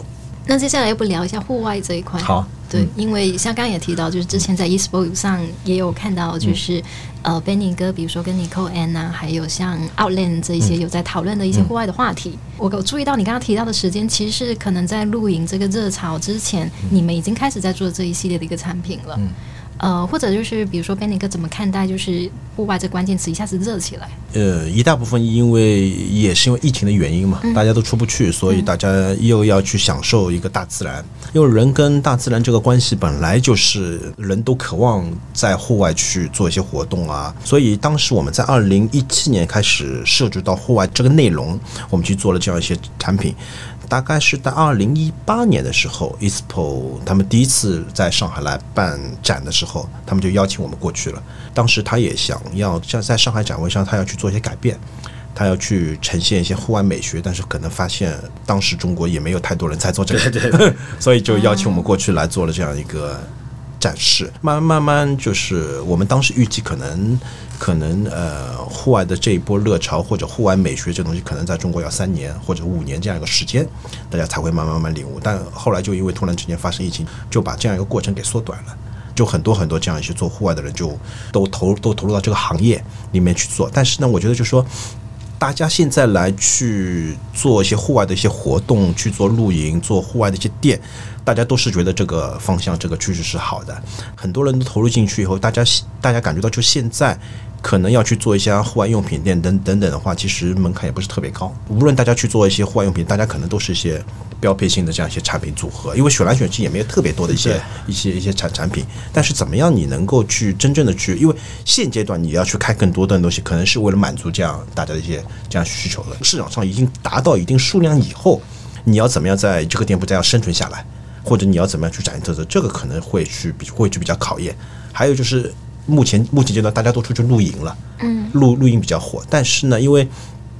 [SPEAKER 1] 那接下来要不聊一下户外这一块？
[SPEAKER 3] 好，
[SPEAKER 1] 对，因为像刚刚也提到，就是之前在 eSport 上也有看到，就是、呃，Benny 哥，比如说跟 Nicole Ann 啊，还有像 Outland 这一些有在讨论的一些户外的话题。我有注意到你刚刚提到的时间，其实是可能在露营这个热潮之前，你们已经开始在做这一系列的一个产品了。呃，或者就是比如说 Benny 哥怎么看待就是户外这关键词一下子热起来？
[SPEAKER 3] 呃，一大部分因为也是因为疫情的原因嘛，大家都出不去，所以大家又要去享受一个大自然。因为人跟大自然这个关系本来就是人都渴望在户外去做一些活动啊，所以当时我们在二零一七年开始涉及到户外这个内容，我们去做了这样一些产品。大概是在二零一八年的时候，ISPO 他们第一次在上海来办展的时候，他们就邀请我们过去了。当时他也想要像在上海展位上，他要去做一些改变，他要去呈现一些户外美学，但是可能发现当时中国也没有太多人在做这个，所以就邀请我们过去来做了这样一个展示。慢慢慢慢，就是我们当时预计可能可能呃，户外的这一波热潮或者户外美学这东西，可能在中国要三年或者五年这样一个时间，大家才会慢慢慢慢领悟。但后来就因为突然之间发生疫情，就把这样一个过程给缩短了。就很多很多这样一些做户外的人，就都投都投入到这个行业里面去做。但是呢，我觉得就是说，大家现在来去做一些户外的一些活动，去做露营、做户外的一些店，大家都是觉得这个方向、这个趋势是好的。很多人都投入进去以后，大家大家感觉到就现在。可能要去做一些户外用品店等等等的话，其实门槛也不是特别高。无论大家去做一些户外用品，大家可能都是一些标配性的这样一些产品组合，因为选来选去也没有特别多的一些一些一些产产品。但是怎么样你能够去真正的去，因为现阶段你要去开更多的东西，可能是为了满足这样大家的一些这样需求的。市场上已经达到一定数量以后，你要怎么样在这个店铺再要生存下来，或者你要怎么样去展现特色，这个可能会去比会去比较考验。还有就是。目前目前阶段大家都出去露营了，嗯，露露营比较火，但是呢，因为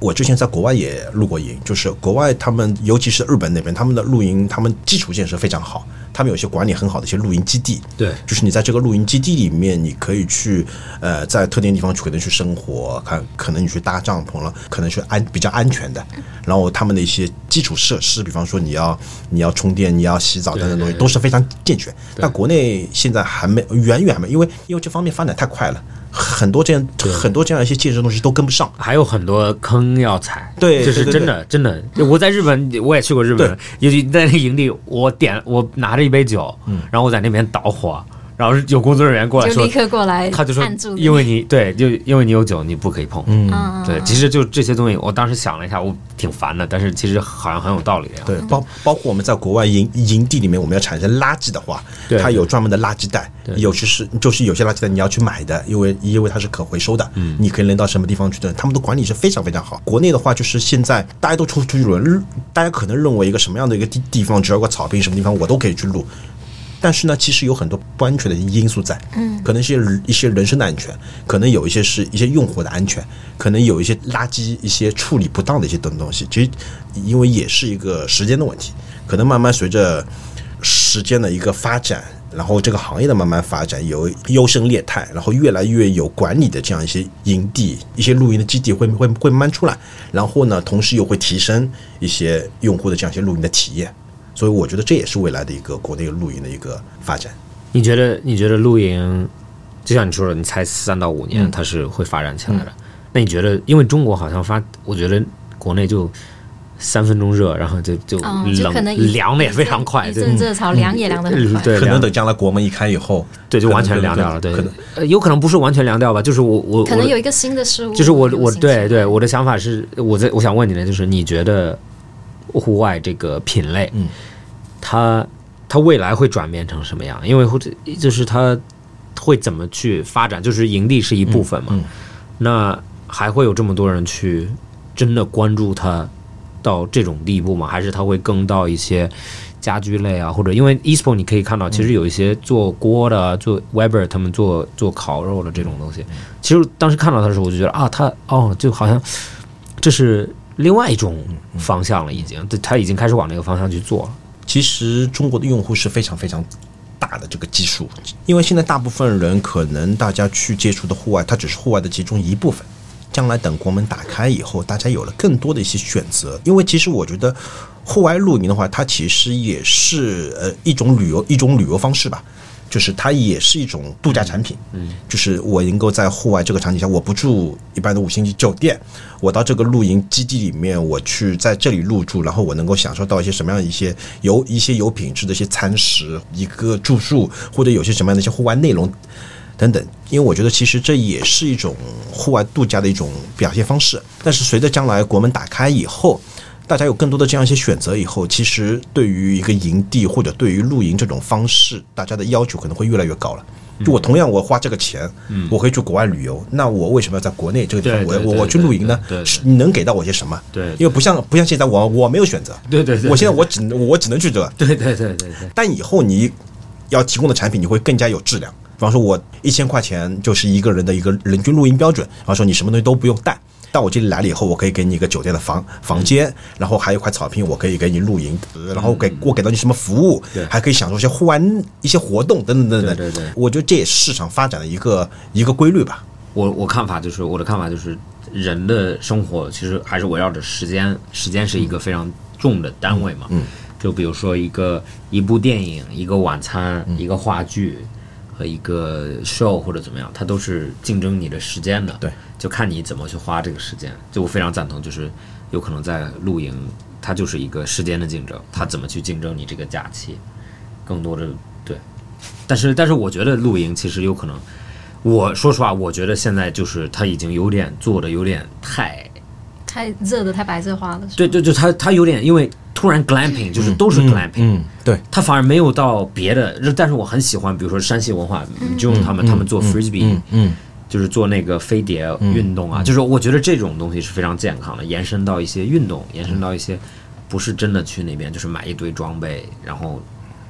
[SPEAKER 3] 我之前在国外也露过营，就是国外他们尤其是日本那边，他们的露营他们基础建设非常好，他们有些管理很好的一些露营基地，
[SPEAKER 2] 对。
[SPEAKER 3] 就是你在这个露营基地里面，你可以去呃在特定地方去可能去生活，看可能你去搭帐篷了，可能是安比较安全的。然后他们的一些基础设施，比方说你要你要充电，你要洗澡等等东西，都是非常健全。但国内现在还没远远还没，因为因为这方面发展太快了，很多这样很多这样一些建设东西都跟不上。
[SPEAKER 2] 还有很多坑要踩，
[SPEAKER 3] 对
[SPEAKER 2] 这是真的，真的。我在日本，我也去过日本，尤其在那个营地，我点我拿着一杯酒，然后我在那边导火，然后有工作人员过来说
[SPEAKER 1] 就立，刻过来
[SPEAKER 2] 他就说因为你对，就因为你有酒，你不可以碰。
[SPEAKER 3] 嗯，
[SPEAKER 1] 嗯
[SPEAKER 2] 对，其实就这些东西，我当时想了一下，我挺烦的，但是其实好像很有道理啊。
[SPEAKER 3] 对，包包括我们在国外营营地里面，我们要产生垃圾的话，
[SPEAKER 2] 对
[SPEAKER 3] 它有专门的垃圾袋，有些是就是有些垃圾袋你要去买的，因为因为它是可回收的，嗯，你可以扔到什么地方去的，他们的管理是非常非常好。国内的话，就是现在大家都出出去录，大家可能认为一个什么样的一个地地方，只要有个草坪什么地方我都可以去录。但是呢，其实有很多不安全的因素在，嗯，可能是一些人身的安全，可能有一些是一些用户的安全，可能有一些垃圾一些处理不当的一些东东西。其实，因为也是一个时间的问题，可能慢慢随着时间的一个发展，然后这个行业的慢慢发展，有优胜劣汰，然后越来越有管理的这样一些营地、一些露营的基地会会会慢慢出来，然后呢，同时又会提升一些用户的这样一些露营的体验。所以我觉得这也是未来的一个国内露营的一个发展。
[SPEAKER 2] 你觉得？你觉得露营，就像你说的，你才三到五年，它是会发展起来的。那你觉得？因为中国好像发，我觉得国内就三分钟热，然后就就
[SPEAKER 1] 嗯，就
[SPEAKER 2] 冷
[SPEAKER 1] 可能
[SPEAKER 2] 凉的也非常快，
[SPEAKER 1] 一
[SPEAKER 2] 对
[SPEAKER 1] 阵热潮凉也凉的很快。
[SPEAKER 2] 对，
[SPEAKER 3] 可能等将来国门一开以后，
[SPEAKER 2] 对就完全凉掉了，对
[SPEAKER 3] 可能，
[SPEAKER 2] 呃，有可能不是完全凉掉吧，就是我我我
[SPEAKER 1] 可能有一个新的事物，
[SPEAKER 2] 就是我我对对我的想法是，我在我想问你的就是，你觉得户外这个品类，
[SPEAKER 3] 嗯，
[SPEAKER 2] 它它未来会转变成什么样？因为或者就是它会怎么去发展？就是营地是一部分嘛，
[SPEAKER 3] 嗯嗯
[SPEAKER 2] 那还会有这么多人去真的关注它到这种地步吗？还是它会更到一些？家居类啊，或者因为 eSport 你可以看到，其实有一些做锅的、做 Weber 他们做做烤肉的这种东西。其实当时看到它的时候，我就觉得啊，它哦，就好像这是另外一种方向了，已经，对，他已经开始往那个方向去做了。
[SPEAKER 3] 其实中国的用户是非常非常大的这个基数，因为现在大部分人可能大家去接触的户外，它只是户外的其中一部分。将来等国门打开以后，大家有了更多的一些选择。因为其实我觉得，户外露营的话，它其实也是呃一种旅游一种旅游方式吧。就是它也是一种度假产品，嗯，就是我能够在户外这个场景下，我不住一般的五星级酒店，我到这个露营基地里面，我去在这里入住，然后我能够享受到一些什么样的一些有一些有品质的一些餐食，一个住宿，或者有些什么样的一些户外内容等等。因为我觉得其实这也是一种户外度假的一种表现方式。但是随着将来国门打开以后，大家有更多的这样一些选择以后，其实对于一个营地或者对于露营这种方式，大家的要求可能会越来越高了。就我同样我花这个钱，我可以去国外旅游，那我为什么要在国内这个地方我我我去露营呢？你能给到我些什么？
[SPEAKER 2] 对。
[SPEAKER 3] 因为不像不像现在我我没有选择，
[SPEAKER 2] 对对对
[SPEAKER 3] 我现在我只能我只能去这，
[SPEAKER 2] 对对对对对，
[SPEAKER 3] 但以后你要提供的产品，你会更加有质量。比方说，我一千块钱就是一个人的一个人均露营标准。比方说，你什么东西都不用带，到我这里来了以后，我可以给你一个酒店的房房间，然后还有一块草坪，我可以给你露营，然后给我给到你什么服务，还可以享受一些户外一些活动等等等等。
[SPEAKER 2] 对对对
[SPEAKER 3] 我觉得这也是市场发展的一个一个规律吧。
[SPEAKER 2] 我我看法就是我的看法就是，人的生活其实还是围绕着时间，时间是一个非常重的单位嘛。
[SPEAKER 3] 嗯，
[SPEAKER 2] 就比如说一个一部电影、一个晚餐、一个话剧和一个 show 或者怎么样，它都是竞争你的时间的。
[SPEAKER 3] 对，
[SPEAKER 2] 就看你怎么去花这个时间。就我非常赞同，就是有可能在露营，它就是一个时间的竞争，它怎么去竞争你这个假期，更多的对。但是但是我觉得露营其实有可能。我说实话，我觉得现在就是它已经有点做的有点太，
[SPEAKER 1] 太热的太白热化了，
[SPEAKER 2] 对对对，它它有点因为突然 glamping 就是都是 glamping，、
[SPEAKER 3] 嗯，对，
[SPEAKER 2] 它反而没有到别的，但是我很喜欢，比如说山西文化，就用他们他们做 frisbee，、
[SPEAKER 3] 嗯嗯，
[SPEAKER 2] 就是做那个飞碟运动啊，就是我觉得这种东西是非常健康的，延伸到一些运动，延伸到一些不是真的去那边就是买一堆装备，然后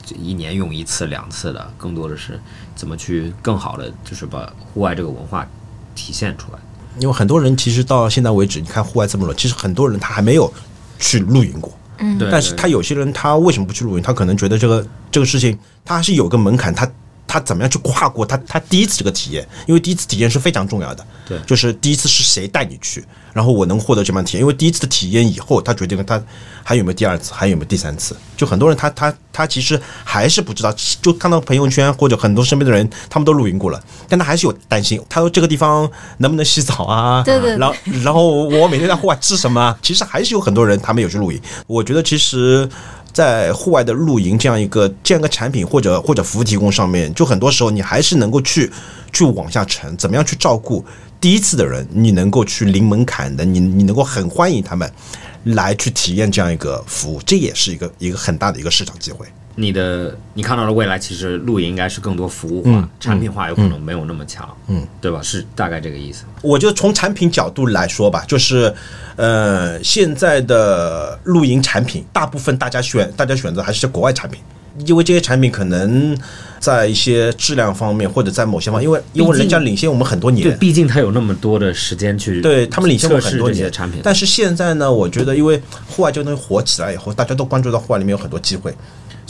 [SPEAKER 2] 就一年用一次两次的，更多的是怎么去更好的就是把户外这个文化体现出来。
[SPEAKER 3] 因为很多人其实到现在为止，你看户外这么热，其实很多人他还没有去露营过。
[SPEAKER 1] 嗯
[SPEAKER 3] 但是他有些人他为什么不去露营？他可能觉得这个这个事情他还是有个门槛，他他怎么样去跨过他他第一次这个体验？因为第一次体验是非常重要的。
[SPEAKER 2] 对
[SPEAKER 3] 就是第一次是谁带你去，然后我能获得这样的体验。因为第一次的体验以后，他决定了他还有没有第二次，还有没有第三次。就很多人他他他其实还是不知道，就看到朋友圈或者很多身边的人，他们都露营过了，但他还是有担心，他说这个地方能不能洗澡啊？
[SPEAKER 1] 对对对
[SPEAKER 3] 然后然后我每天在户外吃什么啊？其实还是有很多人他们有去露营。我觉得其实。在户外的露营这样一个这样一个产品或者或者服务提供上面，就很多时候你还是能够去去往下沉，怎么样去照顾第一次的人，你能够去零门槛的，你你能够很欢迎他们来去体验这样一个服务，这也是一个一个很大的一个市场机会。
[SPEAKER 2] 你的你看到的未来，其实露营应该是更多服务化、产品化，有可能没有那么强，嗯，对吧？是大概这个意思。
[SPEAKER 3] 我觉得从产品角度来说吧，就是，呃，现在的露营产品，大部分大家选大家选择还是国外产品，因为这些产品可能在一些质量方面，或者在某些方面，因为因为人家领先我们很多年。
[SPEAKER 2] 对，
[SPEAKER 3] 年，
[SPEAKER 2] 毕竟他有那么多的时间去
[SPEAKER 3] 对他们领先我们很多年。
[SPEAKER 2] 测试这些产品，
[SPEAKER 3] 但是现在呢，我觉得因为户外这个东西火起来以后，大家都关注到户外里面有很多机会，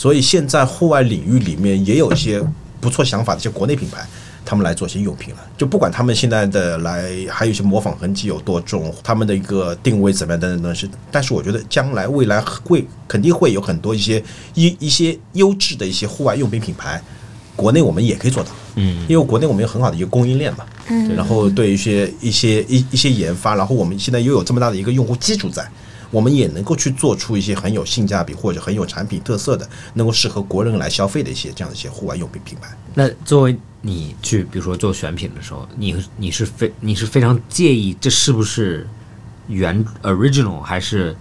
[SPEAKER 3] 所以现在户外领域里面也有一些不错想法的一些国内品牌。他们来做一些用品了，就不管他们现在的来，还有一些模仿痕迹有多重，他们的一个定位怎么样等等等等是，但是我觉得将来未来会肯定会有很多一些一一些优质的一些户外用品品牌，国内我们也可以做到，嗯，因为国内我们有很好的一个供应链嘛，嗯，然后对一些一些一一些研发，然后我们现在又有这么大的一个用户基础在，我们也能够去做出一些很有性价比或者很有产品特色的，能够适合国人来消费的一些这样的一些户外用品品牌。
[SPEAKER 2] 那作为你去，比如说做选品的时候，你你是非你是非常介意这是不是原 original，还是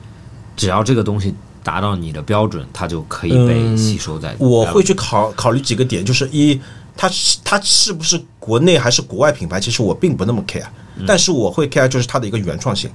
[SPEAKER 2] 只要这个东西达到你的标准，它就可以被吸收在？
[SPEAKER 3] 我会去考考虑几个点，就是一，它是它是不是国内还是国外品牌，其实我并不那么 care，但是我会 care 就是它的一个原创性，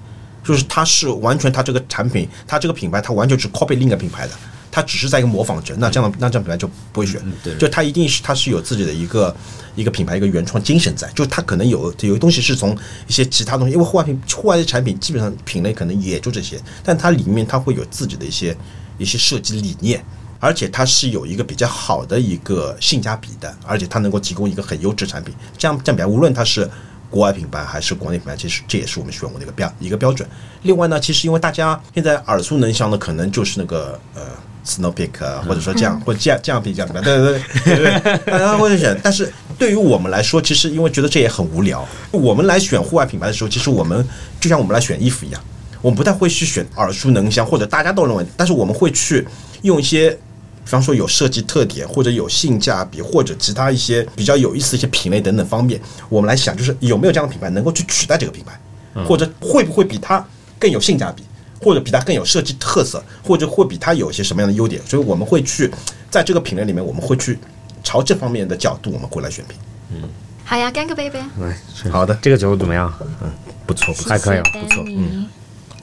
[SPEAKER 3] 就是它是完全它这个产品，它这个品牌，它完全是 copy 另一个品牌的。它只是在一个模仿者，那这样那这样品牌就不会选，就它一定是它是有自己的一个一个品牌一个原创精神在，就它可能有有些东西是从一些其他东西，因为户外品户外的产品基本上品类可能也就这些，但它里面它会有自己的一些一些设计理念，而且它是有一个比较好的一个性价比的，而且它能够提供一个很优质产品，这样这样比较，无论它是。国外品牌还是国内品牌，其实这也是我们选我的一个标一个标准。另外呢，其实因为大家现在耳熟能详的，可能就是那个呃 Snow Peak 啊，或者说这样、或者这样这样比这样比，对对对对对，大家会选。但是对于我们来说，其实因为觉得这也很无聊，我们来选户外品牌的时候，其实我们就像我们来选衣服一样，我们不太会去选耳熟能详或者大家都认为，但是我们会去用一些。比方说有设计特点，或者有性价比，或者其他一些比较有意思的一些品类等等方面，我们来想，就是有没有这样的品牌能够去取代这个品牌，或者会不会比它更有性价比，或者比它更有设计特色，或者会比它有一些什么样的优点？所以我们会去在这个品类里面，我们会去朝这方面的角度，我们过来选品。
[SPEAKER 1] 嗯好呀，干个杯呗。
[SPEAKER 2] 来，
[SPEAKER 3] 好的
[SPEAKER 2] 这个酒怎么样？
[SPEAKER 3] 嗯不错，不错
[SPEAKER 2] 还可以了
[SPEAKER 1] 不错，嗯，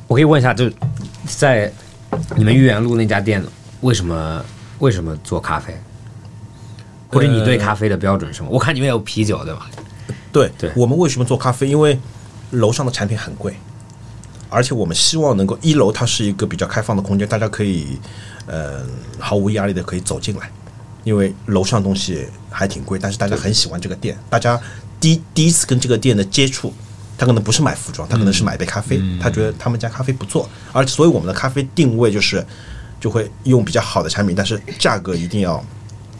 [SPEAKER 2] 我可以问一下，就在你们豫园路那家店，为什么为什么做咖啡？或者你对咖啡的标准是什么？我看你们有啤酒对吧？
[SPEAKER 3] 对
[SPEAKER 2] 对
[SPEAKER 3] 我们为什么做咖啡？因为楼上的产品很贵，而且我们希望能够一楼它是一个比较开放的空间，大家可以呃毫无压力的可以走进来，因为楼上东西还挺贵，但是大家很喜欢这个店，大家第第一次跟这个店的接触。他可能不是买服装，他可能是买一杯咖啡，他觉得他们家咖啡不错，而所以我们的咖啡定位就是就会用比较好的产品，但是价格一定要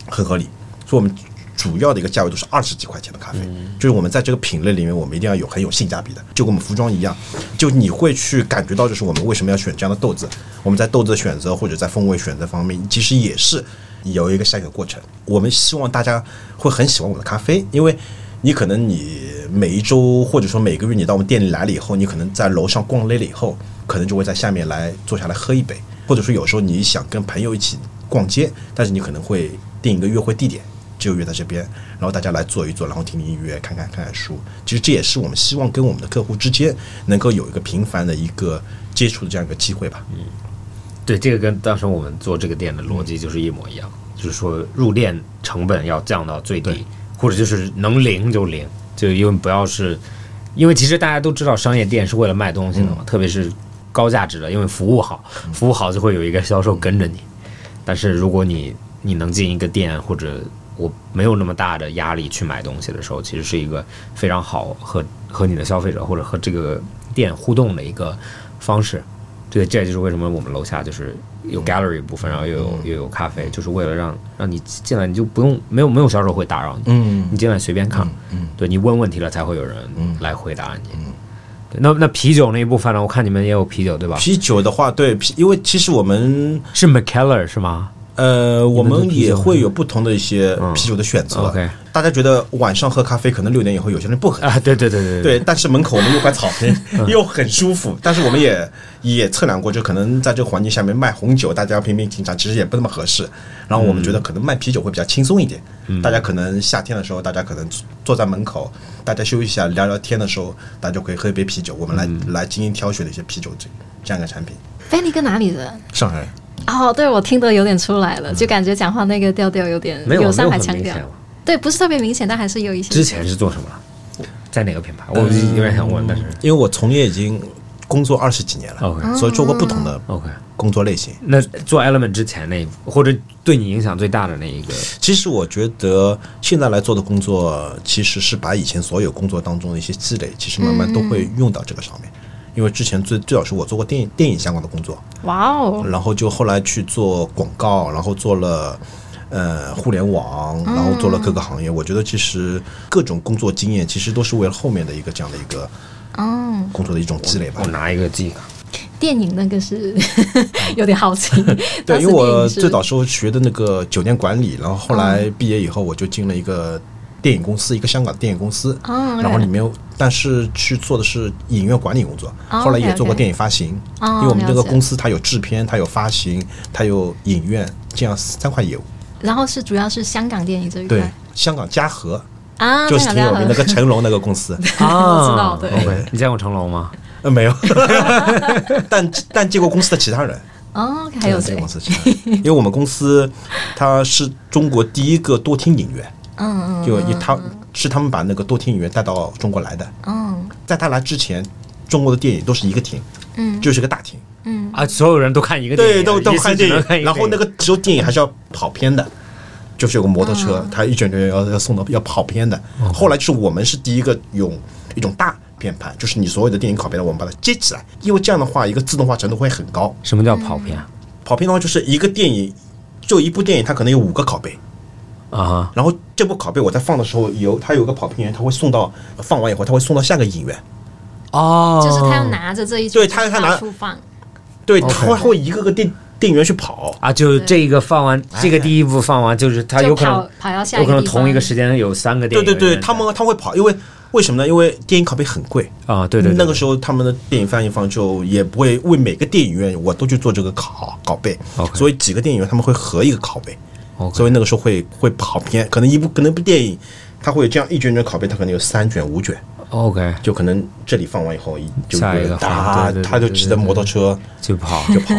[SPEAKER 3] 很合理，所以我们主要的一个价位都是二十几块钱的咖啡，就是我们在这个品类里面，我们一定要有很有性价比的，就跟我们服装一样，就你会去感觉到，就是我们为什么要选这样的豆子，我们在豆子的选择或者在风味选择方面，其实也是有一个筛选过程。我们希望大家会很喜欢我们的咖啡，因为你可能你每一周或者说每个月你到我们店里来了以后，你可能在楼上逛累了以后，可能就会在下面来坐下来喝一杯，或者说有时候你想跟朋友一起逛街，但是你可能会定一个约会地点，就约在这边，然后大家来坐一坐，然后听听音乐，看看看看书。其实这也是我们希望跟我们的客户之间能够有一个频繁的一个接触的这样一个机会吧。
[SPEAKER 2] 嗯对，这个跟当时我们做这个店的逻辑就是一模一样，就是说入店成本要降到最低，或者就是能零就零，就因为不要是，因为其实大家都知道商业店是为了卖东西的嘛，特别是高价值的，因为服务好，服务好就会有一个销售跟着你。但是如果你你能进一个店，或者我没有那么大的压力去买东西的时候，其实是一个非常好和和你的消费者或者和这个店互动的一个方式。对，这也就是为什么我们楼下就是有 gallery 部分，然后又有又有咖啡，就是为了让让你进来你就不用没有没有销售会打扰你，
[SPEAKER 3] 嗯。
[SPEAKER 2] 你进来随便看，
[SPEAKER 3] 嗯
[SPEAKER 2] 对你问问题了才会有人来回答你。对，那那啤酒那一部分呢？我看你们也有啤酒对吧？
[SPEAKER 3] 啤酒的话，对啤，因为其实我们
[SPEAKER 2] 是 McKellar 是吗？
[SPEAKER 3] 呃，我们也会有不同的一些啤酒的选择。
[SPEAKER 2] OK
[SPEAKER 3] 大家觉得晚上喝咖啡，可能六点以后有些人不喝。
[SPEAKER 2] 啊，对对对对
[SPEAKER 3] 对，但是门口我们有块草坪，
[SPEAKER 2] 嗯
[SPEAKER 3] 又很舒服。但是我们也也测量过，就可能在这个环境下面卖红酒，大家平平平常，其实也不那么合适。然后我们觉得可能卖啤酒会比较轻松一点。
[SPEAKER 2] 嗯
[SPEAKER 3] 大家可能夏天的时候，大家可能坐在门口，大家休息一下聊聊天的时候，大家就可以喝一杯啤酒。我们来、
[SPEAKER 2] 嗯
[SPEAKER 3] 来精心挑选的一些啤酒这这样一个产品。
[SPEAKER 1] 菲尼跟哪里人？
[SPEAKER 3] 上海人
[SPEAKER 1] 哦，对，我听得有点出来了，就感觉讲话那个调调有点
[SPEAKER 2] 没有
[SPEAKER 1] 上海腔调。对，不是特别明显，但还是有一些。
[SPEAKER 2] 之前是做什么？在哪个品牌？我有点想问，但是
[SPEAKER 3] 因为我从业已经工作二十几年了
[SPEAKER 2] OK
[SPEAKER 3] 所以做过不同的
[SPEAKER 2] OK。
[SPEAKER 3] 工作类型。
[SPEAKER 2] 那做 Element 之前那或者对你影响最大的那一个，
[SPEAKER 3] 其实我觉得现在来做的工作，其实是把以前所有工作当中的一些积累，其实慢慢都会用到这个上面。因为之前最最早是我做过电影电影相关的工作，
[SPEAKER 1] 哇哦，
[SPEAKER 3] 然后就后来去做广告，然后做了呃互联网，然后做了各个行业。我觉得其实各种工作经验，其实都是为了后面的一个这样的一个
[SPEAKER 1] 嗯，
[SPEAKER 3] 工作的一种积累吧
[SPEAKER 2] 我。拿一个记忆卡。
[SPEAKER 1] 电影那个是 有点好奇。
[SPEAKER 3] 对，因为我最早时候学的那个酒店管理，然后后来毕业以后，我就进了一个电影公司，一个香港的电影公司。
[SPEAKER 1] 哦
[SPEAKER 3] 然后里面，但是去做的是影院管理工作，
[SPEAKER 1] 哦
[SPEAKER 3] 后来也做过电影发行。
[SPEAKER 1] 哦
[SPEAKER 3] 因为我们这个公司它有制片，它有发行，它有影院，这样三块业务。
[SPEAKER 1] 然后是主要是香港电影这一块
[SPEAKER 3] 对
[SPEAKER 1] 块，
[SPEAKER 3] 香港嘉禾
[SPEAKER 1] 啊，
[SPEAKER 3] 就是挺有名的，
[SPEAKER 1] 香港电影
[SPEAKER 3] 那个成龙那个公司。
[SPEAKER 1] 我知道对
[SPEAKER 2] 你见过成龙吗？
[SPEAKER 3] 呃，没有，但但见过公司的其他人。
[SPEAKER 1] 哦，还有谁
[SPEAKER 3] 公？司其他人，因为我们公司它是中国第一个多厅影院。
[SPEAKER 1] 嗯嗯
[SPEAKER 3] 就一他是他们把那个多厅影院带到中国来的，
[SPEAKER 1] 嗯。
[SPEAKER 3] 在他来之前，中国的电影都是一个厅，
[SPEAKER 1] 嗯。
[SPEAKER 3] 就是个大厅，
[SPEAKER 1] 嗯，
[SPEAKER 2] 啊，所有人都看一个电
[SPEAKER 3] 对，都都看电影。然后那
[SPEAKER 2] 个
[SPEAKER 3] 个时候电影还是要跑偏的，就是有个摩托车，
[SPEAKER 1] 嗯。
[SPEAKER 3] 他一卷卷要要送到要跑偏的，后来就是我们是第一个用一种大片盘，就是你所有的电影拷贝的，我们把它接起来，因为这样的话，一个自动化程度会很高。
[SPEAKER 2] 什么叫跑偏
[SPEAKER 3] 跑偏的话，就是一个电影，就一部电影，它可能有五个拷贝，
[SPEAKER 2] 啊哈？
[SPEAKER 3] 然后这部拷贝我在放的时候有它有个跑评员，他会送到放完以后，他会送到下个影院。
[SPEAKER 2] 哦，
[SPEAKER 1] 就是他要拿着这一
[SPEAKER 3] 对他他拿
[SPEAKER 1] 放，
[SPEAKER 3] 对他会会一个个电电影院去跑。
[SPEAKER 2] 啊，就这一个放完，这个第一部放完，就是他有可能
[SPEAKER 1] 跑跑到下
[SPEAKER 2] 有可能同一个时间有三个电影院。
[SPEAKER 3] 对对对，他们他会跑，因为为什么呢？因为电影拷贝很贵。
[SPEAKER 2] 啊，对对对，
[SPEAKER 3] 那个时候他们的电影放映方就也不会为每个电影院我都去做这个拷拷贝所以几个电影院他们会合一个拷贝所以那个时候会会跑偏，可能一部可能一部电影。它会有这样一卷卷拷贝，它可能有三卷五卷
[SPEAKER 2] ，OK。
[SPEAKER 3] 就可能这里放完以后，一就
[SPEAKER 2] 下一个
[SPEAKER 3] 他就骑着摩托车
[SPEAKER 2] 就跑。
[SPEAKER 3] 就跑，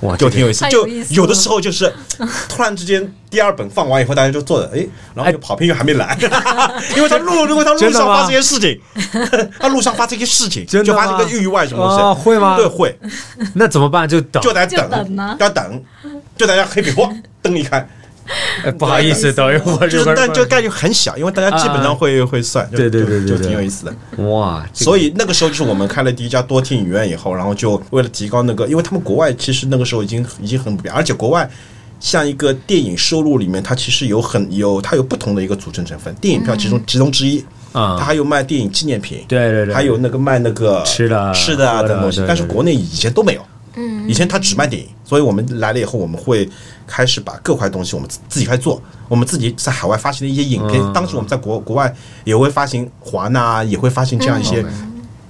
[SPEAKER 2] 哇，
[SPEAKER 3] 就挺有意思。就
[SPEAKER 1] 有
[SPEAKER 3] 的时候就是 突然之间，第二本放完以后，大家就坐着，哎，然后就跑偏又还没来，因为他路，因为他路上发生一些事情，他路上发生一些事情，就发生个意外什么东西，
[SPEAKER 2] 哦会吗？
[SPEAKER 3] 对，会，
[SPEAKER 2] 那怎么办？就等。
[SPEAKER 3] 就在
[SPEAKER 1] 等啊
[SPEAKER 3] 要等，就大家黑笔画灯一开，
[SPEAKER 2] 哎 不好意思，等一会儿
[SPEAKER 3] 就是但这个概率很小，因为大家基本上会会算，
[SPEAKER 2] 对对对对
[SPEAKER 3] 就挺有意思的。
[SPEAKER 2] 哇，
[SPEAKER 3] 所以那个时候就是我们开了第一家多厅影院以后，然后就为了提高那个，因为他们国外其实那个时候已经已经很普遍，而且国外像一个电影收入里面，它其实有很有它有不同的一个组成成分，电影票其中其中之一，
[SPEAKER 2] 啊。
[SPEAKER 3] 它还有卖电影纪念品，
[SPEAKER 2] 对对对。
[SPEAKER 3] 还有那个卖那个
[SPEAKER 2] 吃的
[SPEAKER 3] 吃的啊东西但是国内以前都没有。
[SPEAKER 1] 嗯，
[SPEAKER 3] 以前他只卖电影，所以我们来了以后，我们会开始把各块东西我们自自己开始做。我们自己在海外发行的一些影片，
[SPEAKER 2] 嗯
[SPEAKER 3] 当时我们在国国外也会发行华纳，也会发行这样一些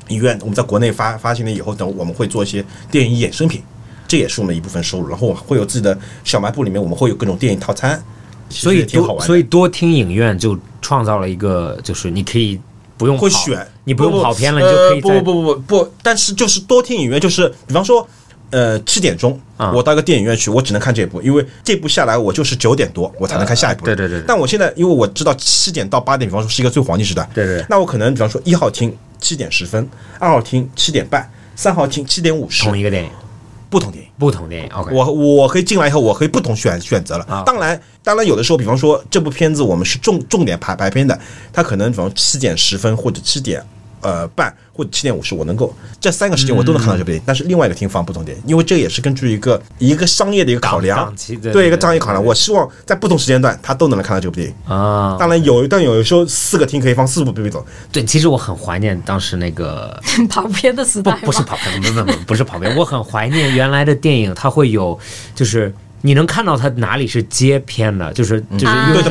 [SPEAKER 3] 影院。我们在国内发发行了以后，等我们会做一些电影衍生品，这也是我们一部分收入。然后我会有自己的小卖部，里面我们会有各种电影套餐，
[SPEAKER 2] 所以
[SPEAKER 3] 也挺好玩
[SPEAKER 2] 所以多听影院就创造了一个，就是你可以不用
[SPEAKER 3] 会选，
[SPEAKER 2] 你不用跑偏了，你
[SPEAKER 3] 呃
[SPEAKER 2] 就可以
[SPEAKER 3] 不不不不不，但是就是多听影院，就是比方说。呃，七点钟
[SPEAKER 2] 啊
[SPEAKER 3] 我到一个电影院去，我只能看这部，因为这部下来我就是九点多我才能看下一部。
[SPEAKER 2] 呃对对对对
[SPEAKER 3] 但我现在因为我知道七点到八点，比方说是一个最黄金时段，
[SPEAKER 2] 对对对
[SPEAKER 3] 那我可能比方说一号厅七点十分，二号厅七点半，三号厅七点五十
[SPEAKER 2] 同，一个电影，
[SPEAKER 3] 不同电影。
[SPEAKER 2] 不同电影。OK，
[SPEAKER 3] 我我可以进来以后，我可以不同选选择了。
[SPEAKER 2] 啊
[SPEAKER 3] 当然，当然有的时候，比方说这部片子我们是重重点排排片的，它可能比方七点十分或者七点呃半或者七点五十，我能够这三个时间我都能看到这部电影。但是另外一个厅放不同电影，因为这也是根据一个一个商业的一个考量
[SPEAKER 2] 对
[SPEAKER 3] 对一个商业考量，我希望在不同时间段他都能看到这部电影。
[SPEAKER 2] 啊，
[SPEAKER 3] 当然有，一段有时候四个厅可以放四部 B B 总。
[SPEAKER 2] 对，其实我很怀念当时那个
[SPEAKER 1] 跑偏的时代
[SPEAKER 2] 不不是跑偏，不不不不是跑偏，我很怀念原来的电影，它会有就是你能看到它哪里是接片的，就是就是
[SPEAKER 1] 啊
[SPEAKER 2] 因为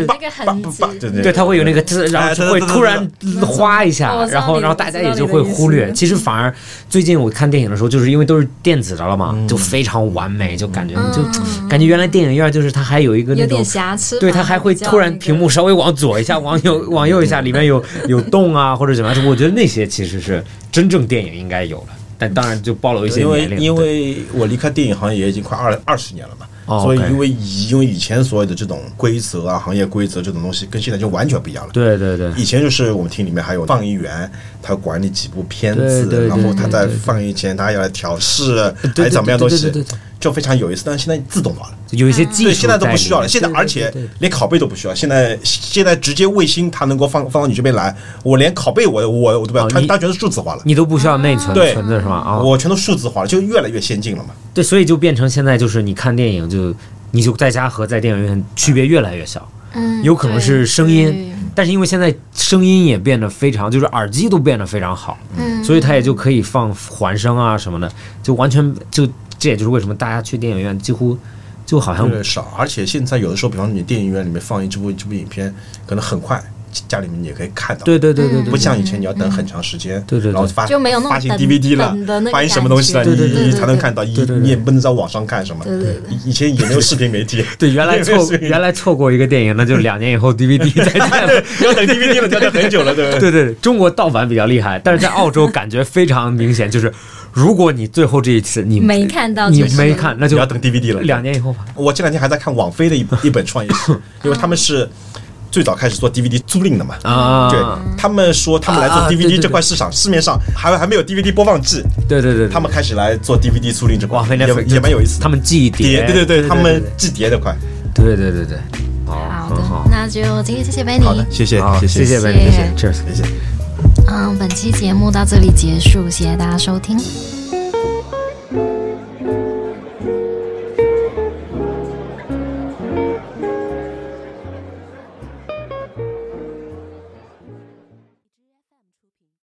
[SPEAKER 3] 对
[SPEAKER 2] 它会有那个字，然后会突然花一下然后然后大家也就会忽略。其实反而最近我看电影的时候，就是因为都是电子的了嘛，
[SPEAKER 3] 嗯。
[SPEAKER 2] 就非常完美，就感觉就感觉原来电影院就是它还有一个那种
[SPEAKER 1] 瑕疵，
[SPEAKER 2] 对，它还会突然屏幕稍微往左一下，往右往右一下，里面有有洞啊或者怎么样，我觉得那些其实是真正电影应该有的，但当然就暴露一些
[SPEAKER 3] 因为
[SPEAKER 2] 年龄。
[SPEAKER 3] 因
[SPEAKER 2] 对。
[SPEAKER 3] 为我离开电影行业也已经快二二十年了嘛，
[SPEAKER 2] 哦
[SPEAKER 3] 所以因为以因为以前所有的这种规则啊、行业规则这种东西，跟现在就完全不一样了。
[SPEAKER 2] 对对对。
[SPEAKER 3] 以前就是我们厅里面还有放映员，他管理几部片子，然后他在放映前他要来调试，
[SPEAKER 2] 对
[SPEAKER 3] 还怎么样东西
[SPEAKER 2] 对对对对对，
[SPEAKER 3] 就非常有意思。但是现在自动化了，
[SPEAKER 2] 有一些技术
[SPEAKER 3] 对，现在都不需要了。现在而且连拷贝都不需要，现在现在直接卫星它能够放放到你这边来，我连拷贝我我我都不要，它它全是数字化了。
[SPEAKER 2] 你都不需要内存
[SPEAKER 3] 对
[SPEAKER 2] 存的是吧？啊，
[SPEAKER 3] 我全都数字化了，就越来越先进了嘛。
[SPEAKER 2] 对，所以就变成现在就是你看电影就你就在家和在电影院区别越来越小，
[SPEAKER 1] 嗯
[SPEAKER 2] 有可能是声音，但是因为现在声音也变得非常，就是耳机都变得非常好，
[SPEAKER 1] 嗯
[SPEAKER 2] 所以它也就可以放环声啊什么的，就完全就这也就是为什么大家去电影院几乎就好像
[SPEAKER 3] 越少，而且现在有的时候，比方你电影院里面放一这部这部影片，可能很快家里面你也可以看到。
[SPEAKER 2] 对对对对对，
[SPEAKER 3] 不像以前你要等很长时间，
[SPEAKER 2] 对对对
[SPEAKER 3] 然后发
[SPEAKER 1] 就没有那么
[SPEAKER 3] 发行 DVD 了发行什么东西了，你才能看到，你你也不能在网上看什么。
[SPEAKER 1] 对
[SPEAKER 3] 以以前也没有视频媒体，
[SPEAKER 2] 对，原来错 原来错过一个电影，那就两年以后 DVD 再看了。
[SPEAKER 3] 要等 DVD 了，要等很久了，对不对？
[SPEAKER 2] 对对对，中国盗版比较厉害，但是在澳洲感觉非常明显，就是如果你最后这一次你
[SPEAKER 1] 没看到
[SPEAKER 2] 你没看，那就
[SPEAKER 3] 你要等 DVD 了。
[SPEAKER 2] 两年以后吧。
[SPEAKER 3] 我这两天还在看网飞的一一本创业史，因为他们是最早开始做 DVD 租赁的嘛。
[SPEAKER 2] 啊，
[SPEAKER 3] 对他们说，他们来做
[SPEAKER 2] 啊对对
[SPEAKER 3] DVD 这块市场，市面上还还没有 DVD 播放器，
[SPEAKER 2] 对对对，
[SPEAKER 3] 他们开始来做 DVD 租赁这块
[SPEAKER 2] 哇，，
[SPEAKER 3] 也也蛮有意思的。
[SPEAKER 2] 他们寄碟，
[SPEAKER 3] 碟，对对对，他们寄碟这块。
[SPEAKER 2] 对对对对，哦，
[SPEAKER 1] 好的
[SPEAKER 2] 很好，，
[SPEAKER 1] 那就今天谢谢 Benny。
[SPEAKER 3] 好的，谢谢
[SPEAKER 2] 谢谢
[SPEAKER 1] 谢
[SPEAKER 2] Benny，谢谢，Cheers。
[SPEAKER 3] 谢谢。
[SPEAKER 1] 嗯，本期节目到这里结束，谢谢大家收听。